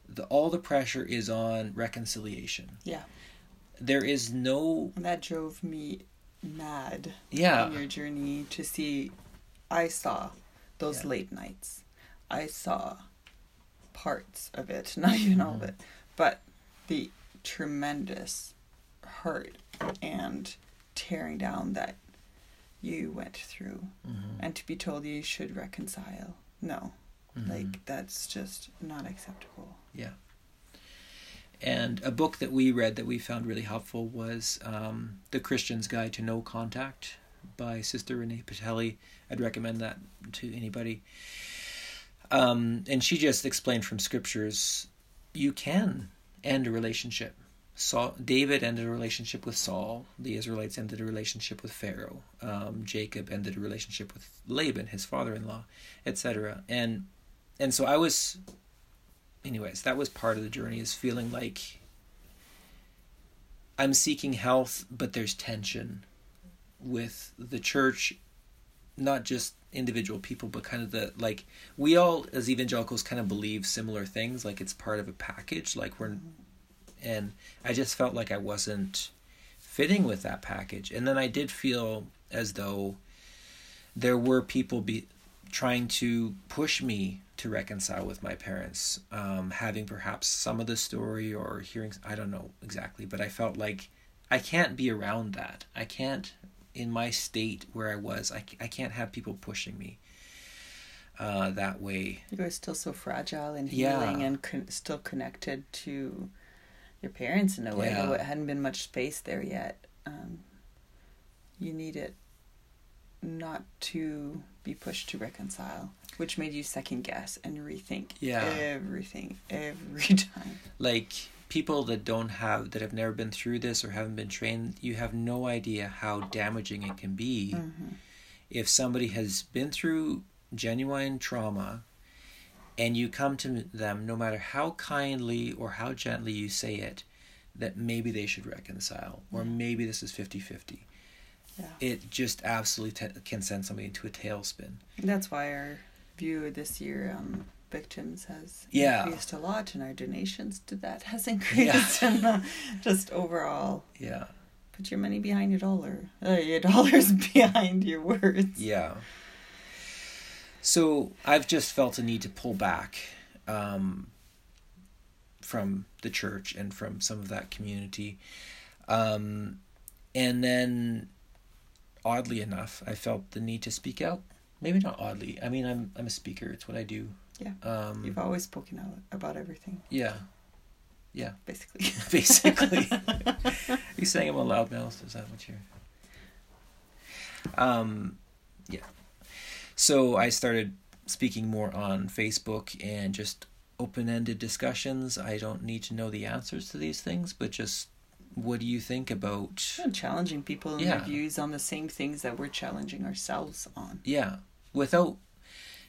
The, all the pressure is on reconciliation. Yeah. There is no And that drove me mad yeah on your journey to see I saw those Yeah. late nights. I saw parts of it, not even all of Mhm. it, but the tremendous hurt and tearing down that you went through Mhm. and to be told you should reconcile. No. Mhm. Like that's just not acceptable. Yeah. And a book that we read that we found really helpful was um, The Christian's Guide to No Contact by Sister Renee Patelli. I'd recommend that to anybody. Um, and she just explained from scriptures you can end a relationship. Saul, David ended a relationship with Saul. The Israelites ended a relationship with Pharaoh. Um, Jacob ended a relationship with Laban, his father-in-law, etc. And and so I was anyways, that was part of the journey is feeling like I'm seeking health, but there's tension with the church, not just individual people, but kind of the like we all as evangelicals kind of believe similar things, like it's part of a package, like we're and I just felt like I wasn't fitting with that package. And then I did feel as though there were people be trying to push me to reconcile with my parents, um, having perhaps some of the story or hearing, I don't know exactly, but I felt like I can't be around that. I can't, in my state where I was, I, I can't have people pushing me uh, that way. You were still so fragile and Yeah. healing and con- still connected to your parents in a way. Yeah. There hadn't been much space there yet. Um, you it, not to be pushed to reconcile, which made you second guess and rethink Yeah. everything every time. like people that don't have that have never been through this or haven't been trained you have no idea how damaging it can be Mm-hmm. if somebody has been through genuine trauma and you come to them no matter how kindly or how gently you say it that maybe they should reconcile or maybe this is 50-50 Yeah. it just absolutely t- can send somebody into a tailspin That's why our view this year on victims has Yeah. increased a lot, and our donations to that has increased, and uh, just overall, yeah put your money behind your dollar, uh, your dollars behind your words. Yeah. So I've just felt a need to pull back um, from the church and from some of that community. Um, and then, oddly enough, I felt the need to speak out. Maybe not oddly. I mean, I'm I'm a speaker. It's what I do. Yeah. Um, You've always spoken out about everything, yeah. Yeah. Basically. Basically. you saying I'm a loudmouth? Is that what you're? Um, yeah. So I started speaking more on Facebook and just open-ended discussions. I don't need to know the answers to these things, but just what do you think about? And challenging people in Yeah. their views on the same things that we're challenging ourselves on. Yeah, without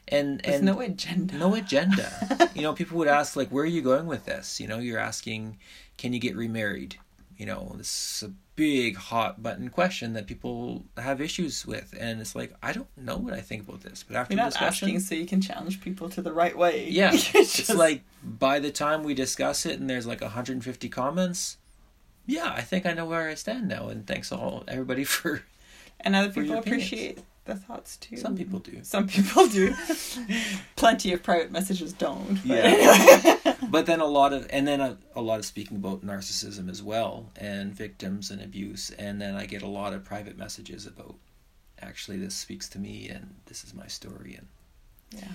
and With and no agenda. no agenda. you know, people would ask like, "Where are you going with this?" You know, you're asking, "Can you get remarried?" You know, this is a big hot button question that people have issues with, and it's like, I don't know what I think about this, but after You're not discussion, asking so you can challenge people to the right way. yeah, You're it's just- like by the time we discuss it and there's like 150 comments, yeah, I think I know where I stand now, and thanks all everybody for and other people appreciate the thoughts too. some people do. Some people do. Plenty of private messages don't. but Yeah. but then a lot of and then a, a lot of speaking about narcissism as well and victims and abuse and then i get a lot of private messages about actually this speaks to me and this is my story and yeah.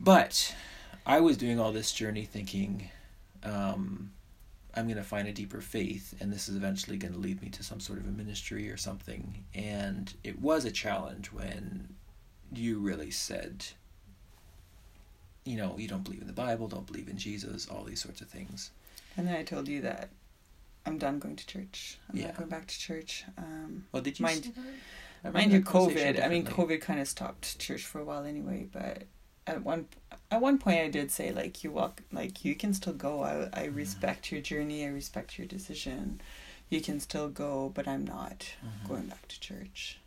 but i was doing all this journey thinking um, i'm going to find a deeper faith and this is eventually going to lead me to some sort of a ministry or something and it was a challenge when you really said you know you don't believe in the bible don't believe in jesus all these sorts of things And then I told you that I'm done going to church. I'm Yeah. not going back to church. Um, well did you Mind- say that? I remember Mind you, COVID. I mean. COVID kind of stopped church for a while anyway. But at one at one point, I did say like you walk like you can still go. I I Mm-hmm. respect your journey. I respect your decision. You can still go, but I'm not Mhm. going back to church.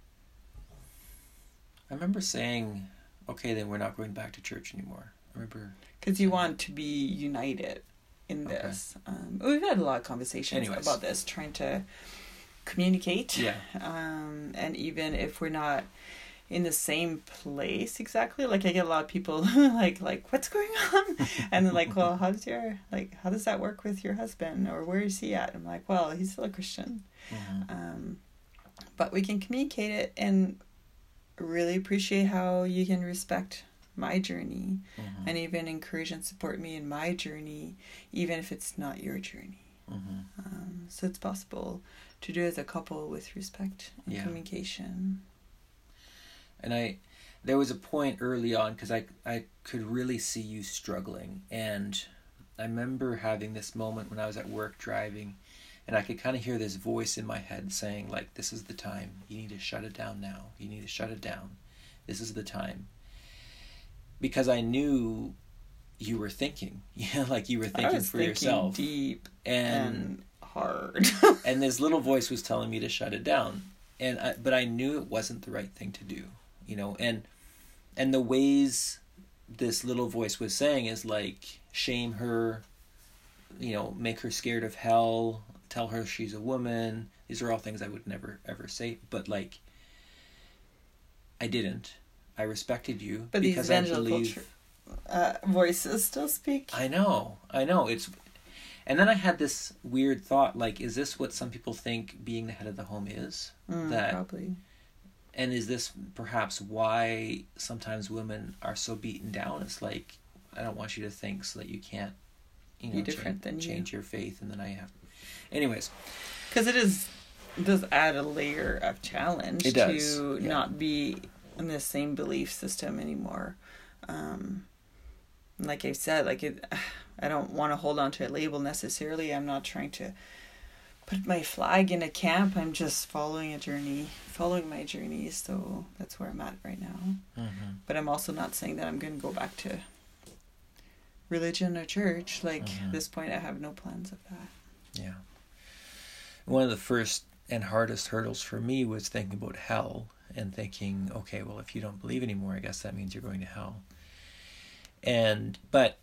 I remember saying, "Okay, then we're not going back to church anymore." I remember. because you want to be united in Okay. this. Um, we've had a lot of conversations Anyways. about this, trying to communicate. Yeah. Um, and even if we're not in the same place exactly, like I get a lot of people like like what's going on, and they're like, well, how does your like how does that work with your husband or where is he at? I'm like, well, he's still a Christian. Mhm. Um, but we can communicate it and really appreciate how you can respect my journey Mhm. and even encourage and support me in my journey, even if it's not your journey. Mhm. Um, so it's possible to do as a couple with respect and Yeah. communication. And I, there was a point early on because I I could really see you struggling, and I remember having this moment when I was at work driving, and I could kind of hear this voice in my head saying like, "This is the time. You need to shut it down now. You need to shut it down. This is the time." Because I knew you were thinking, yeah, like you were thinking for thinking yourself, deep and and hard. and this little voice was telling me to shut it down and I, but i knew it wasn't the right thing to do you know and and the ways this little voice was saying is like shame her you know make her scared of hell tell her she's a woman these are all things i would never ever say but like i didn't i respected you but these because i evangelical believe tr- uh, voices still speak. I know, I know. It's, and then I had this weird thought: like, is this what some people think being the head of the home is? Mm, that- probably. And is this perhaps why sometimes women are so beaten down? It's like, I don't want you to think so that you can't, you know, Be different change, than you. change your faith, and then I have. Anyways, because it is does add a layer of challenge It does, to yeah. not be in the same belief system anymore um like i said like it i don't want to hold on to a label necessarily i'm not trying to put my flag in a camp i'm just following a journey following my journey so that's where i'm at right now mm-hmm. but i'm also not saying that i'm going to go back to religion or church like Mhm. at this point i have no plans of that Yeah. One of the first and hardest hurdles for me was thinking about hell and thinking, okay, well, if you don't believe anymore, I guess that means you're going to hell. And, but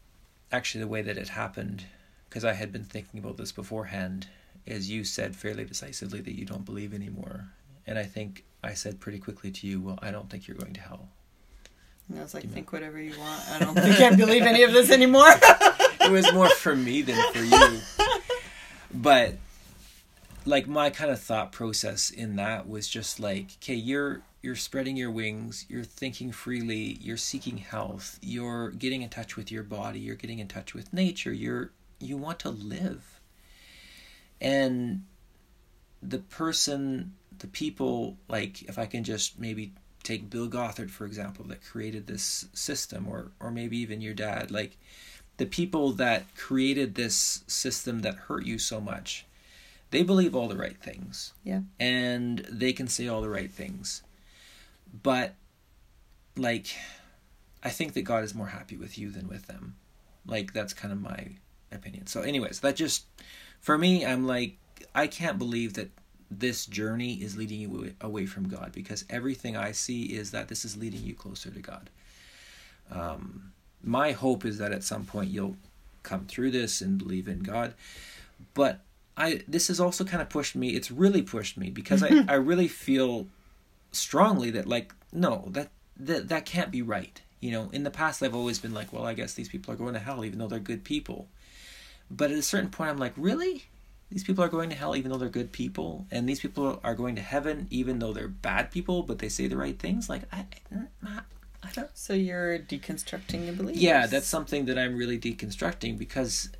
actually, the way that it happened, because I had been thinking about this beforehand, is you said fairly decisively that you don't believe anymore. And I think I said pretty quickly to you, well, I don't think you're going to hell. and i was like me- think whatever you want i don't think i believe any of this anymore it was more for me than for you. But like my kind of thought process in that was just like, okay, you're you're spreading your wings, you're thinking freely, you're seeking health, you're getting in touch with your body, you're getting in touch with nature, you're you want to live. And the person, the people, like if I can just maybe take Bill Gothard for example, that created this system, or or maybe even your dad, like the people that created this system that hurt you so much, they believe all the right things. Yeah. And they can say all the right things. But like I think that God is more happy with you than with them. Like that's kind of my opinion. So anyways, that just for me I'm like I can't believe that this journey is leading you away- from God because everything I see is that this is leading you closer to God. Um, my hope is that at some point you'll come through this and believe in God. But I this has also kind of pushed me. It's really pushed me because I, I really feel strongly that like no that that that can't be right. You know, in the past I've always been like, well, I guess these people are going to hell even though they're good people. But at a certain point I'm like, really? These people are going to hell even though they're good people, and these people are going to heaven even though they're bad people, but they say the right things. Like I, uh, I, I don't So you're deconstructing your beliefs. yeah, that's something that I'm really deconstructing because,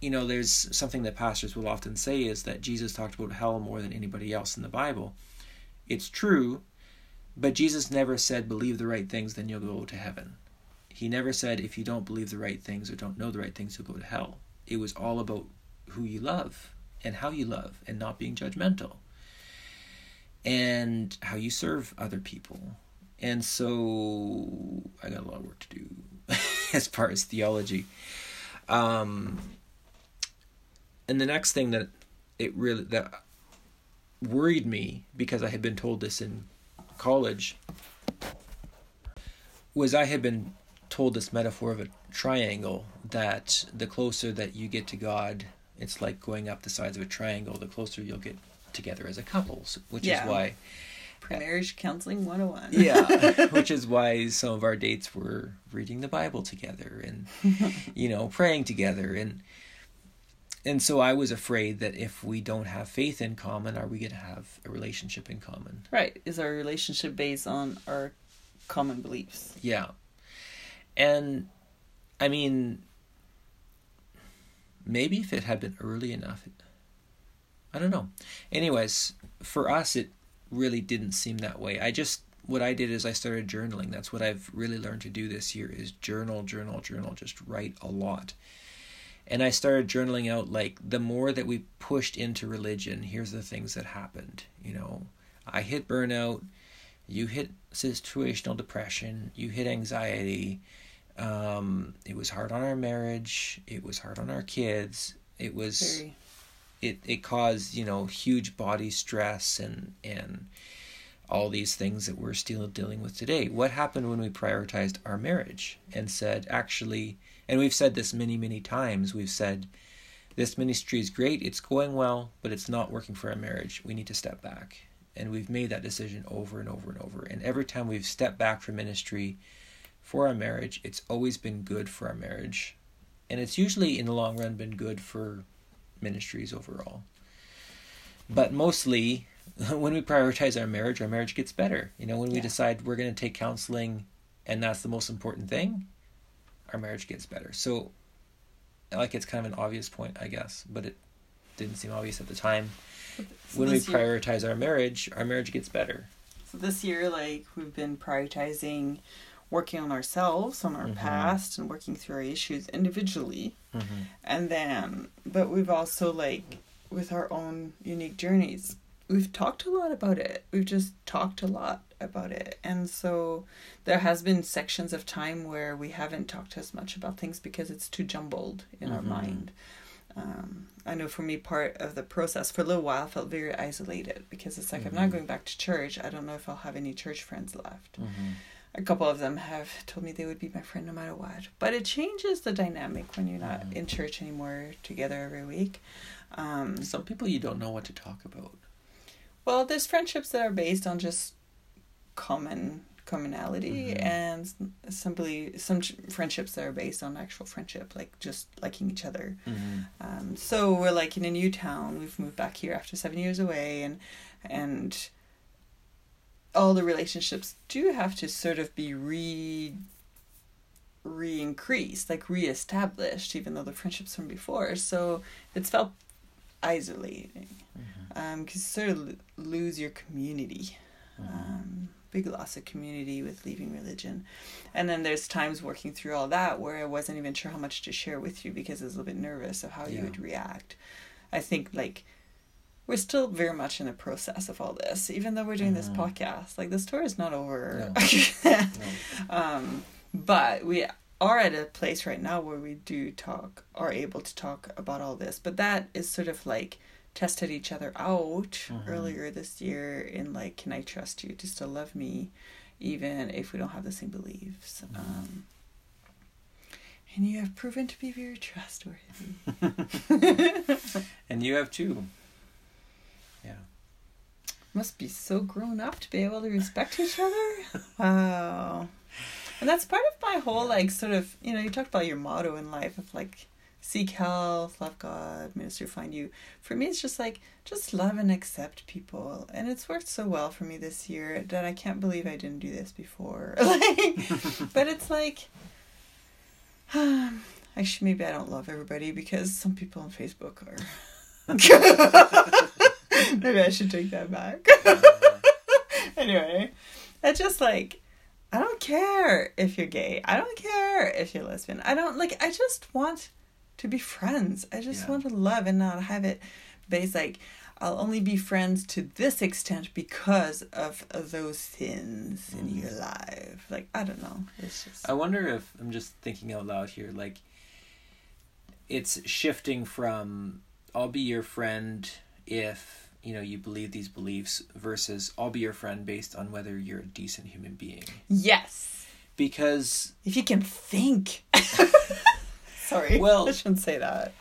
you know, there's something that pastors will often say is that Jesus talked about hell more than anybody else in the Bible. It's true, but Jesus never said, believe the right things, then you'll go to heaven. He never said, if you don't believe the right things or don't know the right things, you'll go to hell. It was all about who you love and how you love and not being judgmental. and how you serve other people. And so I got a lot of work to do as far as theology. Um, and the next thing that it really that worried me because I had been told this in college was I had been told this metaphor of a triangle that the closer that you get to God, it's like going up the sides of a triangle. The closer you'll get together as a couple, which Yeah. is why Marriage counseling 101. yeah which is why some of our dates were reading the bible together and you know praying together and and so i was afraid that if we don't have faith in common are we going to have a relationship in common Right. Is our relationship based on our common beliefs? yeah and i mean maybe if it had been early enough it, i don't know. Anyways for us it really didn't seem that way. I just what i did is i started journaling. That's what i've really learned to do this year is journal journal journal just write a lot. And i started journaling out like the more that we pushed into religion here's the things that happened you know. I hit burnout you hit situational depression you hit anxiety um, it was hard on our marriage. It was hard on our kids. It was Very. it it caused you know huge body stress and and all these things that we're still dealing with today. What happened when we prioritized our marriage and said actually and we've said this many many times. We've said this ministry is great. It's going well but it's not working for our marriage. We need to step back. And we've made that decision over and over and over. And every time we've stepped back from ministry for our marriage it's always been good for our marriage and it's usually in the long run been good for ministries overall. But mostly, when we prioritize our marriage, our marriage gets better. You know, when we Yeah. decide we're going to take counseling and that's the most important thing, our marriage gets better. So, like, it's kind of an obvious point, I guess, but it didn't seem obvious at the time. So when we this year- prioritize our marriage, our marriage gets better. So this year, like we've been prioritizing working on ourselves, on our Mhm. past, and working through our issues individually. Mm-hmm. And then, but we've also like with our own unique journeys, we've talked a lot about it. We've just talked a lot about it. And so there has been sections of time where we haven't talked as much about things because it's too jumbled in our Mhm. mind. Um, I know for me, part of the process for a little while I felt very isolated because it's like I'm not Mhm. going back to church. I don't know if I'll have any church friends left. Mm-hmm. A couple of them have told me they would be my friend no matter what. But it changes the dynamic when you're not in church anymore together every week. Um, Some people you don't know what to talk about. well, there's friendships that are based on just common commonality, Mhm. and simply some friendships that are based on actual friendship, like just liking each other. Mm-hmm. Um, so we're like in a new town. We've moved back here after seven years away, and and all the relationships do have to sort of be re re-increased, like re-established, even though the friendships from before. So it's felt isolating Mm-hmm. because you sort of lose your community. Um, big loss of community with leaving religion. And then there's times working through all that where I wasn't even sure how much to share with you because I was a little bit nervous of how you would react. I think like we're still very much in the process of all this, even though we're doing this Mhm. podcast. Like the tour is not over. No. um, but we are at a place right now where we do talk, are able to talk about all this. But that is sort of like tested each other out Mhm. earlier this year in like, can I trust you to still love me, even if we don't have the same beliefs? Mhm. Um, and you have proven to be very trustworthy. and you have too. Must be so grown up to be able to respect each other. Wow. And that's part of my whole like sort of you know, you talked about your motto in life of like seek health, love God, minister find you. For me it's just like just love and accept people. And it's worked so well for me this year that I can't believe I didn't do this before. like but it's like um, actually maybe I don't love everybody because some people on Facebook are maybe I should take that back. anyway, I just like I don't care if you're gay. I don't care if you're lesbian. I don't like I just want to be friends. I just Yeah. want to love and not have it based like I'll only be friends to this extent because of, of those sins in Mhm. your life. Like I don't know. It's just I wonder if I'm just thinking out loud here, like it's shifting from I'll be your friend if you know you believe these beliefs versus I'll be your friend based on whether you're a decent human being. yes. Because If you can think. Sorry. Well- I shouldn't say that.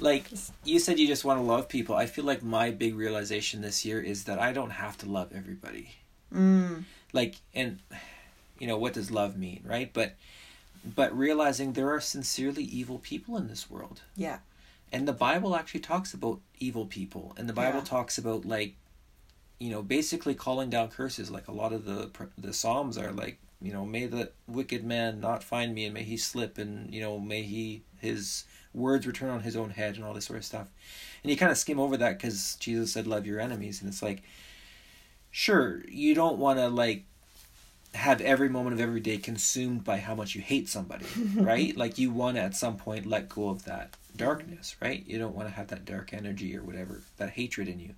like you said you just want to love people. I feel like my big realization this year is that I don't have to love everybody. Mm. like and you know what does love mean right but but realizing there are sincerely evil people in this world Yeah. And the bible actually talks about evil people and the bible Yeah. talks about like you know basically calling down curses like a lot of the the psalms are like you know may the wicked man not find me and may he slip and you know may he his words return on his own head and all this sort of stuff. And you kind of skim over that because jesus said love your enemies and it's like sure you don't want to like have every moment of every day consumed by how much you hate somebody right? Like you want to at some point let go of that darkness right? You don't want to have that dark energy or whatever that hatred in you.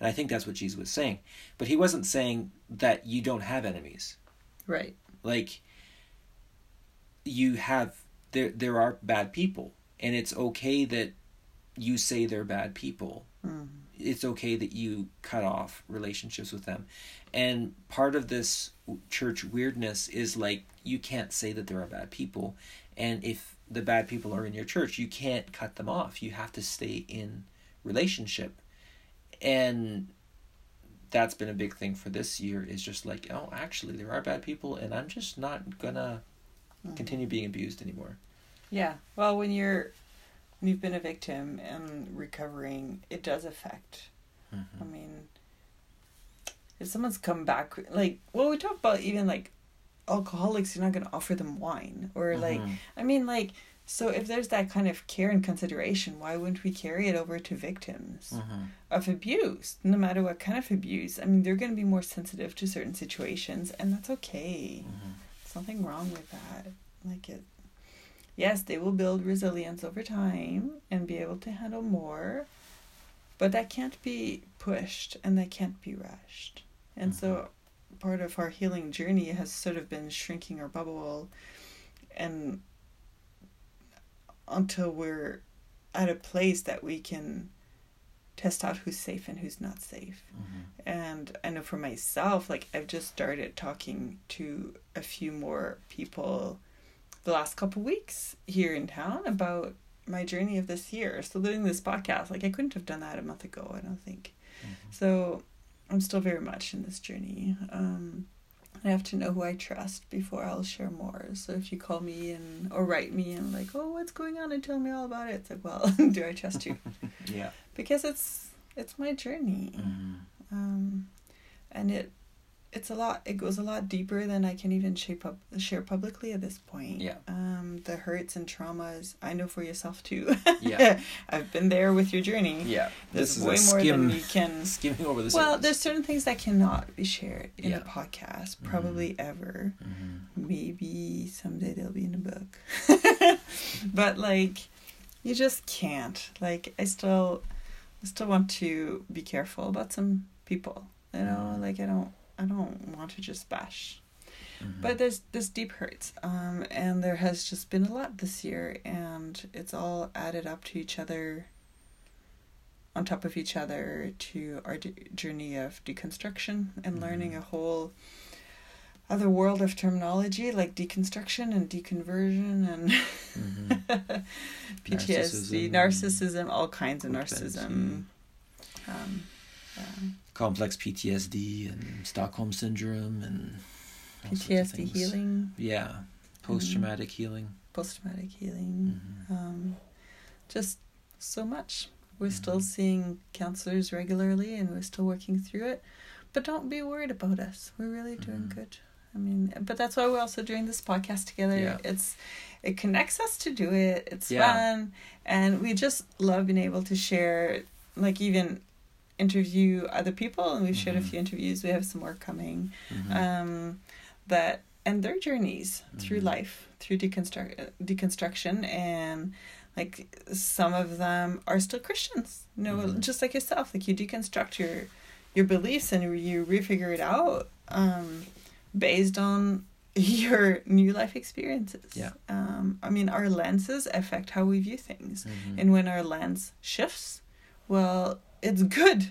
And i think that's what jesus was saying. But he wasn't saying that you don't have enemies. Right. like you have there there are bad people. And it's okay that you say they're bad people. Mm. it's okay that you cut off relationships with them. And part of this church weirdness is like you can't say that there are bad people. And if the bad people are in your church you can't cut them off. You have to stay in relationship. And that's been a big thing for this year is just like oh actually there are bad people and i'm just not gonna mm-hmm. continue being abused anymore. Yeah. Well, when you're when you've been a victim and recovering, it does affect. Mm-hmm. I mean, if someone's come back, like, well, we talk about even like alcoholics, you're not going to offer them wine or like, Mhm. I mean, like, so if there's that kind of care and consideration, why wouldn't we carry it over to victims Mhm. of abuse, no matter what kind of abuse? I mean, they're going to be more sensitive to certain situations, and that's okay. Mhm. There's nothing wrong with that. Like it. Yes, they will build resilience over time and be able to handle more, but that can't be pushed and that can't be rushed. And so, part of our healing journey has sort of been shrinking our bubble, and until we're at a place that we can test out who's safe and who's not safe. Mhm. And I know for myself, like I've just started talking to a few more people the last couple weeks here in town about my journey of this year. So doing this podcast, like I couldn't have done that a month ago, I don't think. So I'm still very much in this journey. Um I have to know who I trust before I'll share more. So if you call me and or write me and like, oh, what's going on, and tell me all about it, it's like, well, do I trust you? yeah because it's it's my journey Mhm. um and it it's a lot it goes a lot deeper than i can even shape up share publicly at this point Yeah. um the hurts and traumas i know for yourself too Yeah. i've been there with your journey yeah there's this is way more than you can skimming over the well surface. there's certain things that cannot be shared in Yeah. a podcast probably ever Mhm. maybe someday they'll be in a book but like you just can't like i still i still want to be careful about some people you know Mhm. like i don't i don't want to just bash Mhm. but there's this deep hurts um and there has just been a lot this year and it's all added up to each other on top of each other to our d- journey of deconstruction and learning Mhm. a whole other world of terminology like deconstruction and deconversion and Mhm. PTSD, Narcissism, narcissism, all kinds of narcissism. Um, yeah. Complex PTSD and Stockholm syndrome and PTSD healing, Yeah, post traumatic healing. post traumatic healing. Mhm. um, just so much. We're still Mhm. seeing counselors regularly and we're still working through it. But don't be worried about us. We're really doing Mhm. good. I mean, but that's why we're also doing this podcast together. Yeah. It's it connects us to do it. It's Yeah. fun and we just love being able to share like even interview other people and we've shared a Mhm. few interviews. We have some more coming Mhm. um, that and their journeys through Mhm. life through deconstruct deconstruction and like some of them are still Christians. You know, Mhm. just like yourself. Like you deconstruct your your beliefs and you refigure it out um, based on your new life experiences. Yeah. Um, I mean, our lenses affect how we view things, Mhm. and when our lens shifts, well, it's good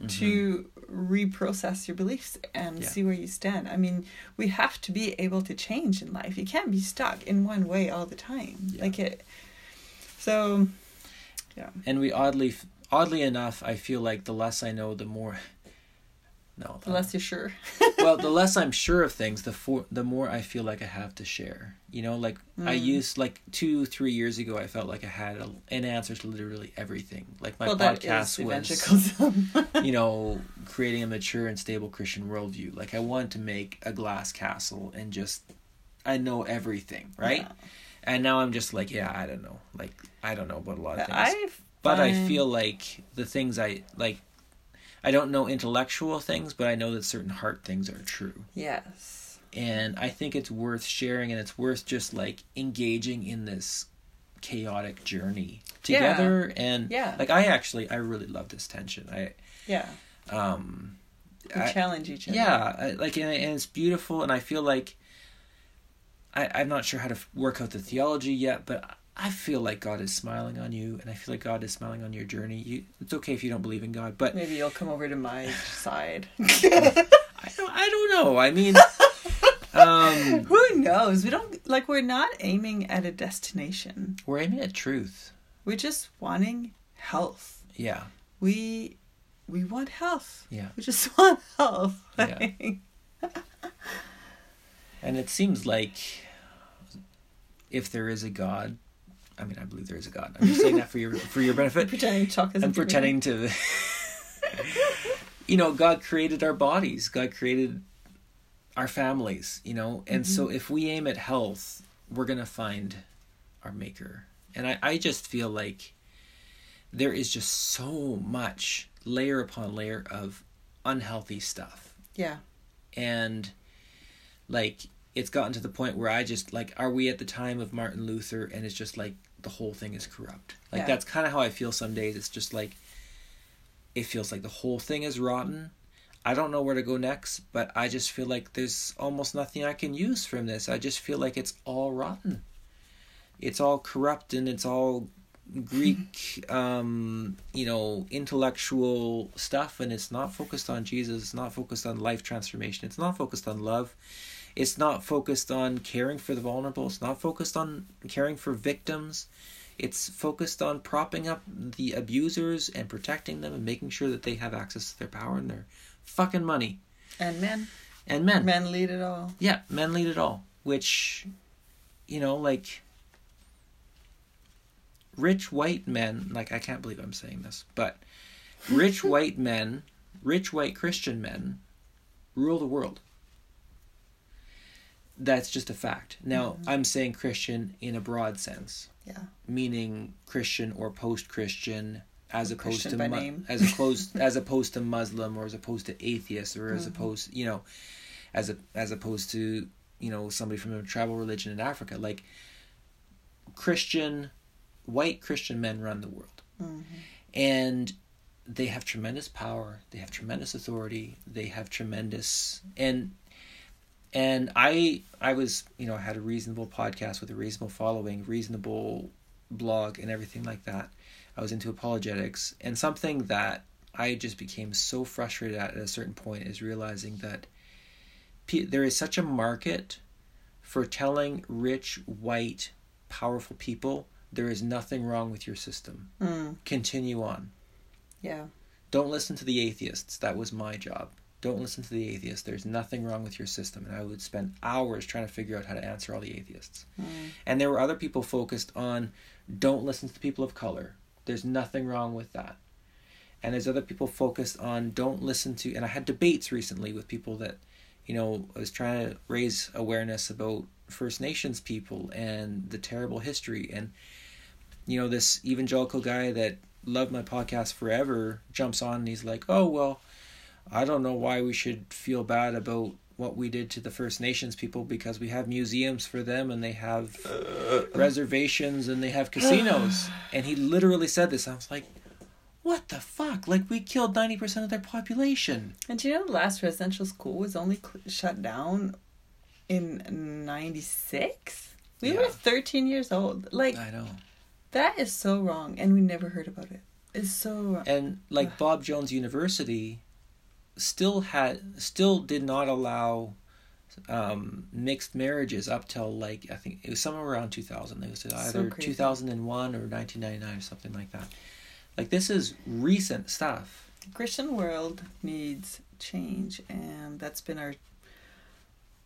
Mhm. to reprocess your beliefs and Yeah. see where you stand. I mean, we have to be able to change in life. You can't be stuck in one way all the time. Yeah. Like it. So, yeah. and we oddly oddly enough i feel like the less i know the more no The less you're sure. well the less i'm sure of things the for, the more i feel like i have to share. You know like i Mm. used like two three years ago i felt like i had a, an answer to literally everything. Like my well, podcast was you know creating a mature and stable christian worldview. Like i wanted to make a glass castle and just i know everything right? Yeah. and now i'm just like yeah i don't know. Like i don't know about a lot of things I've but I feel like the things I like I don't know intellectual things, but I know that certain heart things are true. Yes. And I think it's worth sharing and it's worth just like engaging in this chaotic journey Yeah. together and Yeah. like I actually I really love this tension. I Yeah. um We I- challenge each other. yeah, I, like and, and it's beautiful and I feel like I I'm not sure how to work out the theology yet, but I feel like God is smiling on you and I feel like God is smiling on your journey. You it's okay if you don't believe in God, but Maybe you'll come over to my side. I don't, I don't know. I mean, um, Who knows? We don't like. We're not aiming at a destination. we're aiming at truth. We're just wanting health. Yeah, We we want health. yeah. We just want health. Yeah. And it seems like if there is a God, I mean, I believe there is a God. I'm just saying that for your for your benefit. pretending to talk as I'm pretending to. you know, God created our bodies. God created our families. You know, and so if we aim at health, we're gonna find our Maker. And I, I just feel like there is just so much layer upon layer of unhealthy stuff Yeah. and like it's gotten to the point where I just like are we at the time of Martin Luther and it's just like the whole thing is corrupt. Like Yeah. that's kind of how I feel some days. It's just like it feels like the whole thing is rotten. I don't know where to go next, but I just feel like there's almost nothing I can use from this. I just feel like it's all rotten. It's all corrupt and it's all Greek, um, you know, intellectual stuff, and it's not focused on Jesus. It's not focused on life transformation. It's not focused on love. It's not focused on caring for the vulnerable. It's not focused on caring for victims. It's focused on propping up the abusers and protecting them and making sure that they have access to their power and their fucking money. And men. And men. Men lead it all. Yeah, men lead it all. Which, you know, like rich white men, like I can't believe I'm saying this, but rich white men, rich white Christian men rule the world. That's just a fact. Now, I'm saying Christian in a broad sense, Yeah. meaning Christian or post-Christian as opposed Christian to mu- as opposed as opposed to Muslim or as opposed to atheist or as Mhm. opposed, you know, as a, as opposed to you know somebody from a tribal religion in Africa. Like Christian, white Christian men run the world, hmm and they have tremendous power. They have tremendous authority. They have tremendous and and I I was you know I had a reasonable podcast with a reasonable following, reasonable blog, and everything like that. I was into apologetics, and something that I just became so frustrated at at a certain point is realizing that there is such a market for telling rich, white, powerful people there is nothing wrong with your system. Mm. Continue on. Yeah. Don't listen to the atheists. That was my job. Don't listen to the atheists. There's nothing wrong with your system. And I would spend hours trying to figure out how to answer all the atheists. Mm. And there were other people focused on don't listen to people of color. There's nothing wrong with that. And there's other people focused on don't listen to and I had debates recently with people that, you know, I was trying to raise awareness about First Nations people and the terrible history and you know, this evangelical guy that loved my podcast forever jumps on and he's like, Oh well, I don't know why we should feel bad about what we did to the First Nations people because we have museums for them and they have uh. reservations and they have casinos. and he literally said this. I was like, what the fuck? Like, we killed 90% of their population. And do you know the last residential school was only cl- shut down in 96? We Yeah. were 13 years old. Like, I know. that is so wrong. And we never heard about it. It's so wrong. And like Bob Jones University still had still did not allow um, mixed marriages up till like I think it was somewhere around 2000. It was either crazy. 2001 or 1999 or something like that. Like this is recent stuff. The Christian world needs change. And that's been our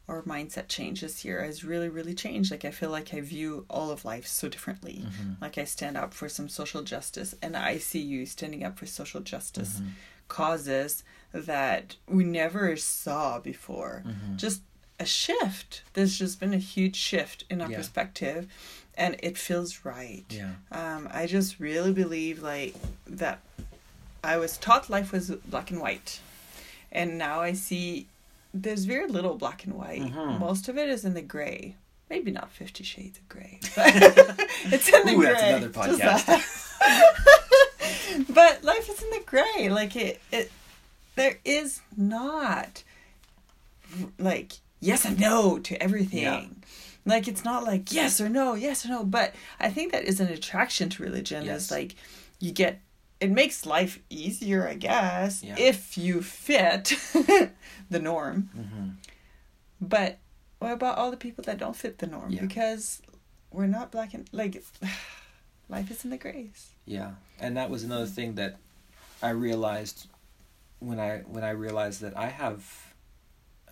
our mindset change this year has really, really changed. Like, I feel like I view all of life so differently. Like, I stand up for some social justice, and I see you standing up for social justice causes that we never saw before. Just a shift. There's just been a huge shift in our Yeah. perspective, and it feels right. Yeah. Um, I just really believe like that. I was taught life was black and white, and now I see there's very little black and white. Mhm. Most of it is in the gray. Maybe not Fifty Shades of Grey, but it's in the Ooh, gray. that's another podcast. but life is in the gray. Like it, it, there is not like yes and no to everything. Yeah. Like it's not like yes or no, yes or no. But I think that is an attraction to religion. Yes. Is like you get it makes life easier, I guess, Yeah. if you fit the norm. hmm But what about all the people that don't fit the norm? Yeah. Because we're not black and like life is in the grays. Yeah, and that was another thing that I realized when I when I realized that I have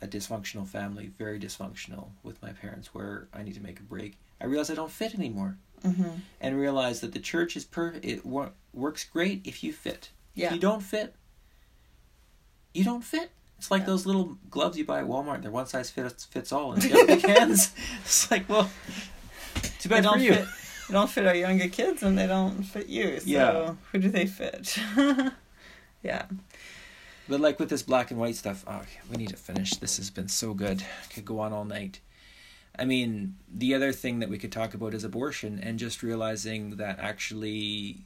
a dysfunctional family, very dysfunctional with my parents, where I need to make a break. I realized I don't fit anymore, Mm-hmm. and realized that the church is per it wor- works great if you fit. Yeah. If you don't fit, you don't fit. It's like Yeah. those little gloves you buy at Walmart. They're one size fits fits all, and if you have big hands, it's like well, too bad for you. fit. They don't fit our younger kids, and they don't fit you. So Yeah. who do they fit? yeah. But like with this black and white stuff, oh, we need to finish. This has been so good. Could go on all night. I mean, the other thing that we could talk about is abortion, and just realizing that actually,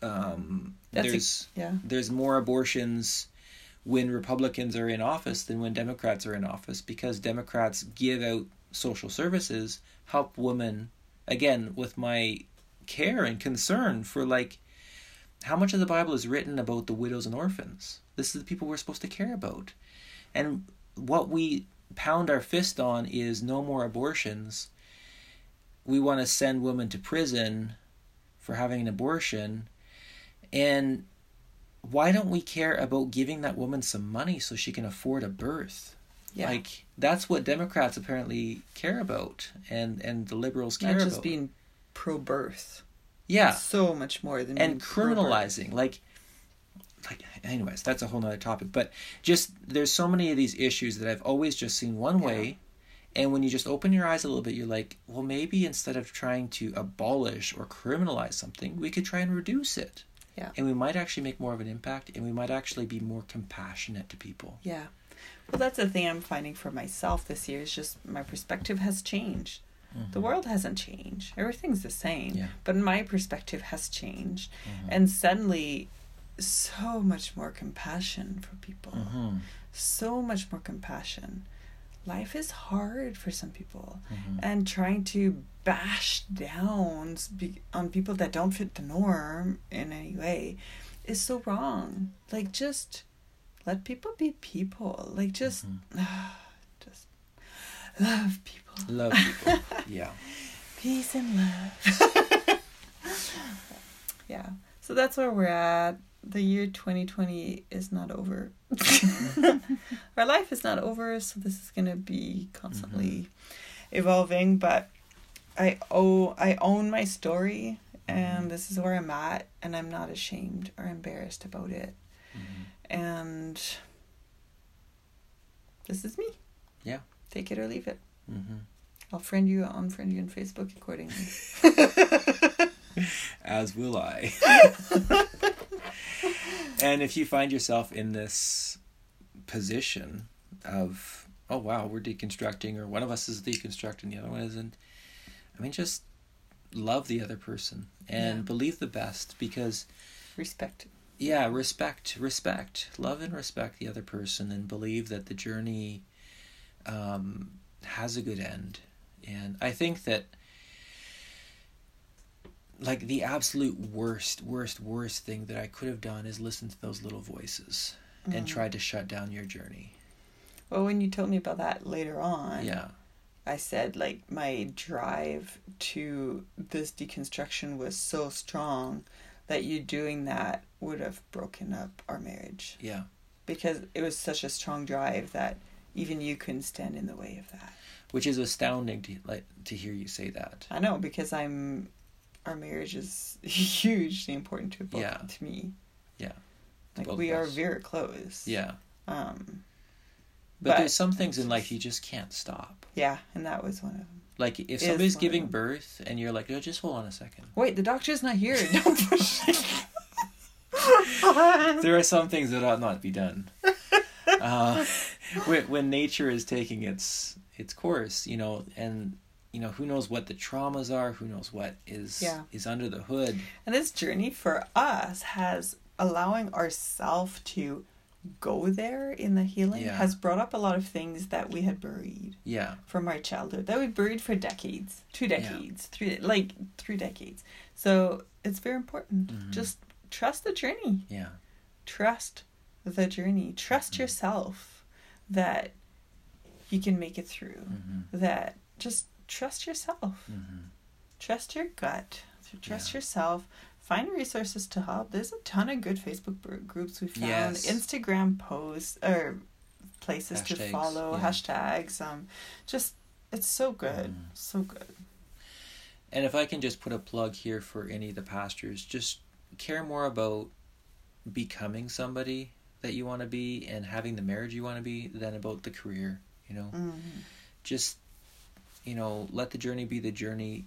um, That's a- there's Yeah. there's more abortions when Republicans are in office than when Democrats are in office because Democrats give out social services, help women. Again, with my care and concern for like how much of the Bible is written about the widows and orphans. This is the people we're supposed to care about. And what we pound our fist on is no more abortions. We want to send women to prison for having an abortion. And why don't we care about giving that woman some money so she can afford a birth? Yeah. Like that's what Democrats apparently care about and and the liberals care Not just about. being pro birth. Yeah. So much more than And criminalizing like like anyways, that's a whole nother topic. But just there's so many of these issues that I've always just seen one Yeah. way and when you just open your eyes a little bit, you're like, well, maybe instead of trying to abolish or criminalize something, we could try and reduce it. Yeah. And we might actually make more of an impact and we might actually be more compassionate to people. Yeah. Well, that's the thing I'm finding for myself this year is just my perspective has changed. The world hasn't changed. Everything's the same. Mm-hmm. Yeah. But my perspective has changed. Mhm. And suddenly, so much more compassion for people. Mhm. So much more compassion. Life is hard for some people. Mhm. And trying to bash down be- on people that don't fit the norm in any way is so wrong. Like, just let people be people. Like, just, just love people. Love people. yeah. Peace and love. yeah. So that's where we're at. The year 2020 is not over. Our life is not over, so this is going to be constantly evolving, but I owe I own my story and this is where I'm at and I'm not ashamed or embarrassed about it. Mhm. And this is me. Yeah. Take it or leave it. Mhm. I'll friend you, unfriend you on Facebook accordingly. As will I. and if you find yourself in this position, of oh wow we're deconstructing or one of us is deconstructing the other one isn't i mean just love the other person and Yeah. believe the best because Respect. yeah respect respect love and respect the other person and believe that the journey um, has a good end. And i think that like the absolute worst worst worst thing that i could have done is listen to those little voices and mm-hmm. try to shut down your journey. Well, when you told me about that later on, yeah. I said like my drive to this deconstruction was so strong that you doing that would have broken up our marriage. Yeah. Because it was such a strong drive that even you couldn't stand in the way of that. which is astounding to like to hear you say that I know because I'm our marriage is hugely important to both Yeah. to me. Yeah. Like both we are very close. yeah Um but, But- there's some things in life you just can't stop yeah, and that was one of them. like if somebody's giving birth and you're like oh just hold on a second Wait, the doctor's not here. Don't push there are some things that ought not be done. Uh, when, when nature is taking its its course, you know, and you know who knows what the traumas are, who knows what is Yeah. is under the hood. And this journey for us has allowing ourselves to go there in the healing Yeah. has brought up a lot of things that we had buried Yeah, from our childhood that we buried for decades, two Yeah. decades, three like three decades. So it's very important. Mhm. Just trust the journey. yeah, Trust the journey. Trust Mhm. yourself that you can make it through. hmm That just trust yourself. hmm trust your gut trust Yeah. yourself find resources to help there's a ton of good facebook groups we found Yes. instagram posts or places to follow yeah. hashtags um just it's so good Mhm. so good And if I can just put a plug here for any of the pastors, just care more about becoming somebody that you want to be and having the marriage you want to be than about the career. You know, mm just you know let the journey be the journey.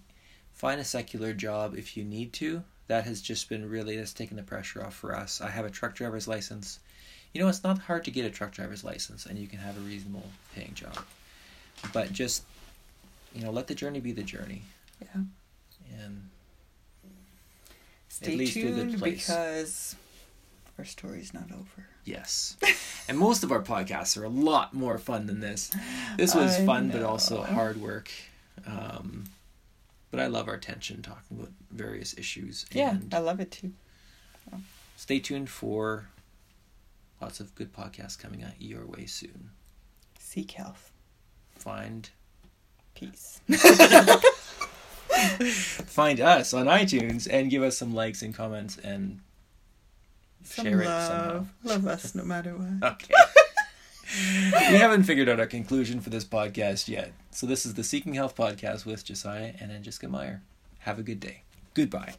Find a secular job if you need to. That has just been really that's taken the pressure off for us. I have a truck driver's license. You know it's not hard to get a truck driver's license and you can have a reasonable paying job. But just you know let the journey be the journey. Yeah. And stay leads to a good tuned place. because our story's not over yes. And most of our podcasts are a lot more fun than this. This was I fun but also hard work. Um, but i love our tension talking about various issues yeah and i love it too. Stay tuned for lots of good podcasts coming at your way soon. Seek health. Find peace. Find us on itunes and give us some likes and comments and some share it love. somehow. Love us no matter what. Okay. We haven't figured out our conclusion for this podcast yet. So this is the seeking health podcast with josiah and jessica meyer. Have a good day. Goodbye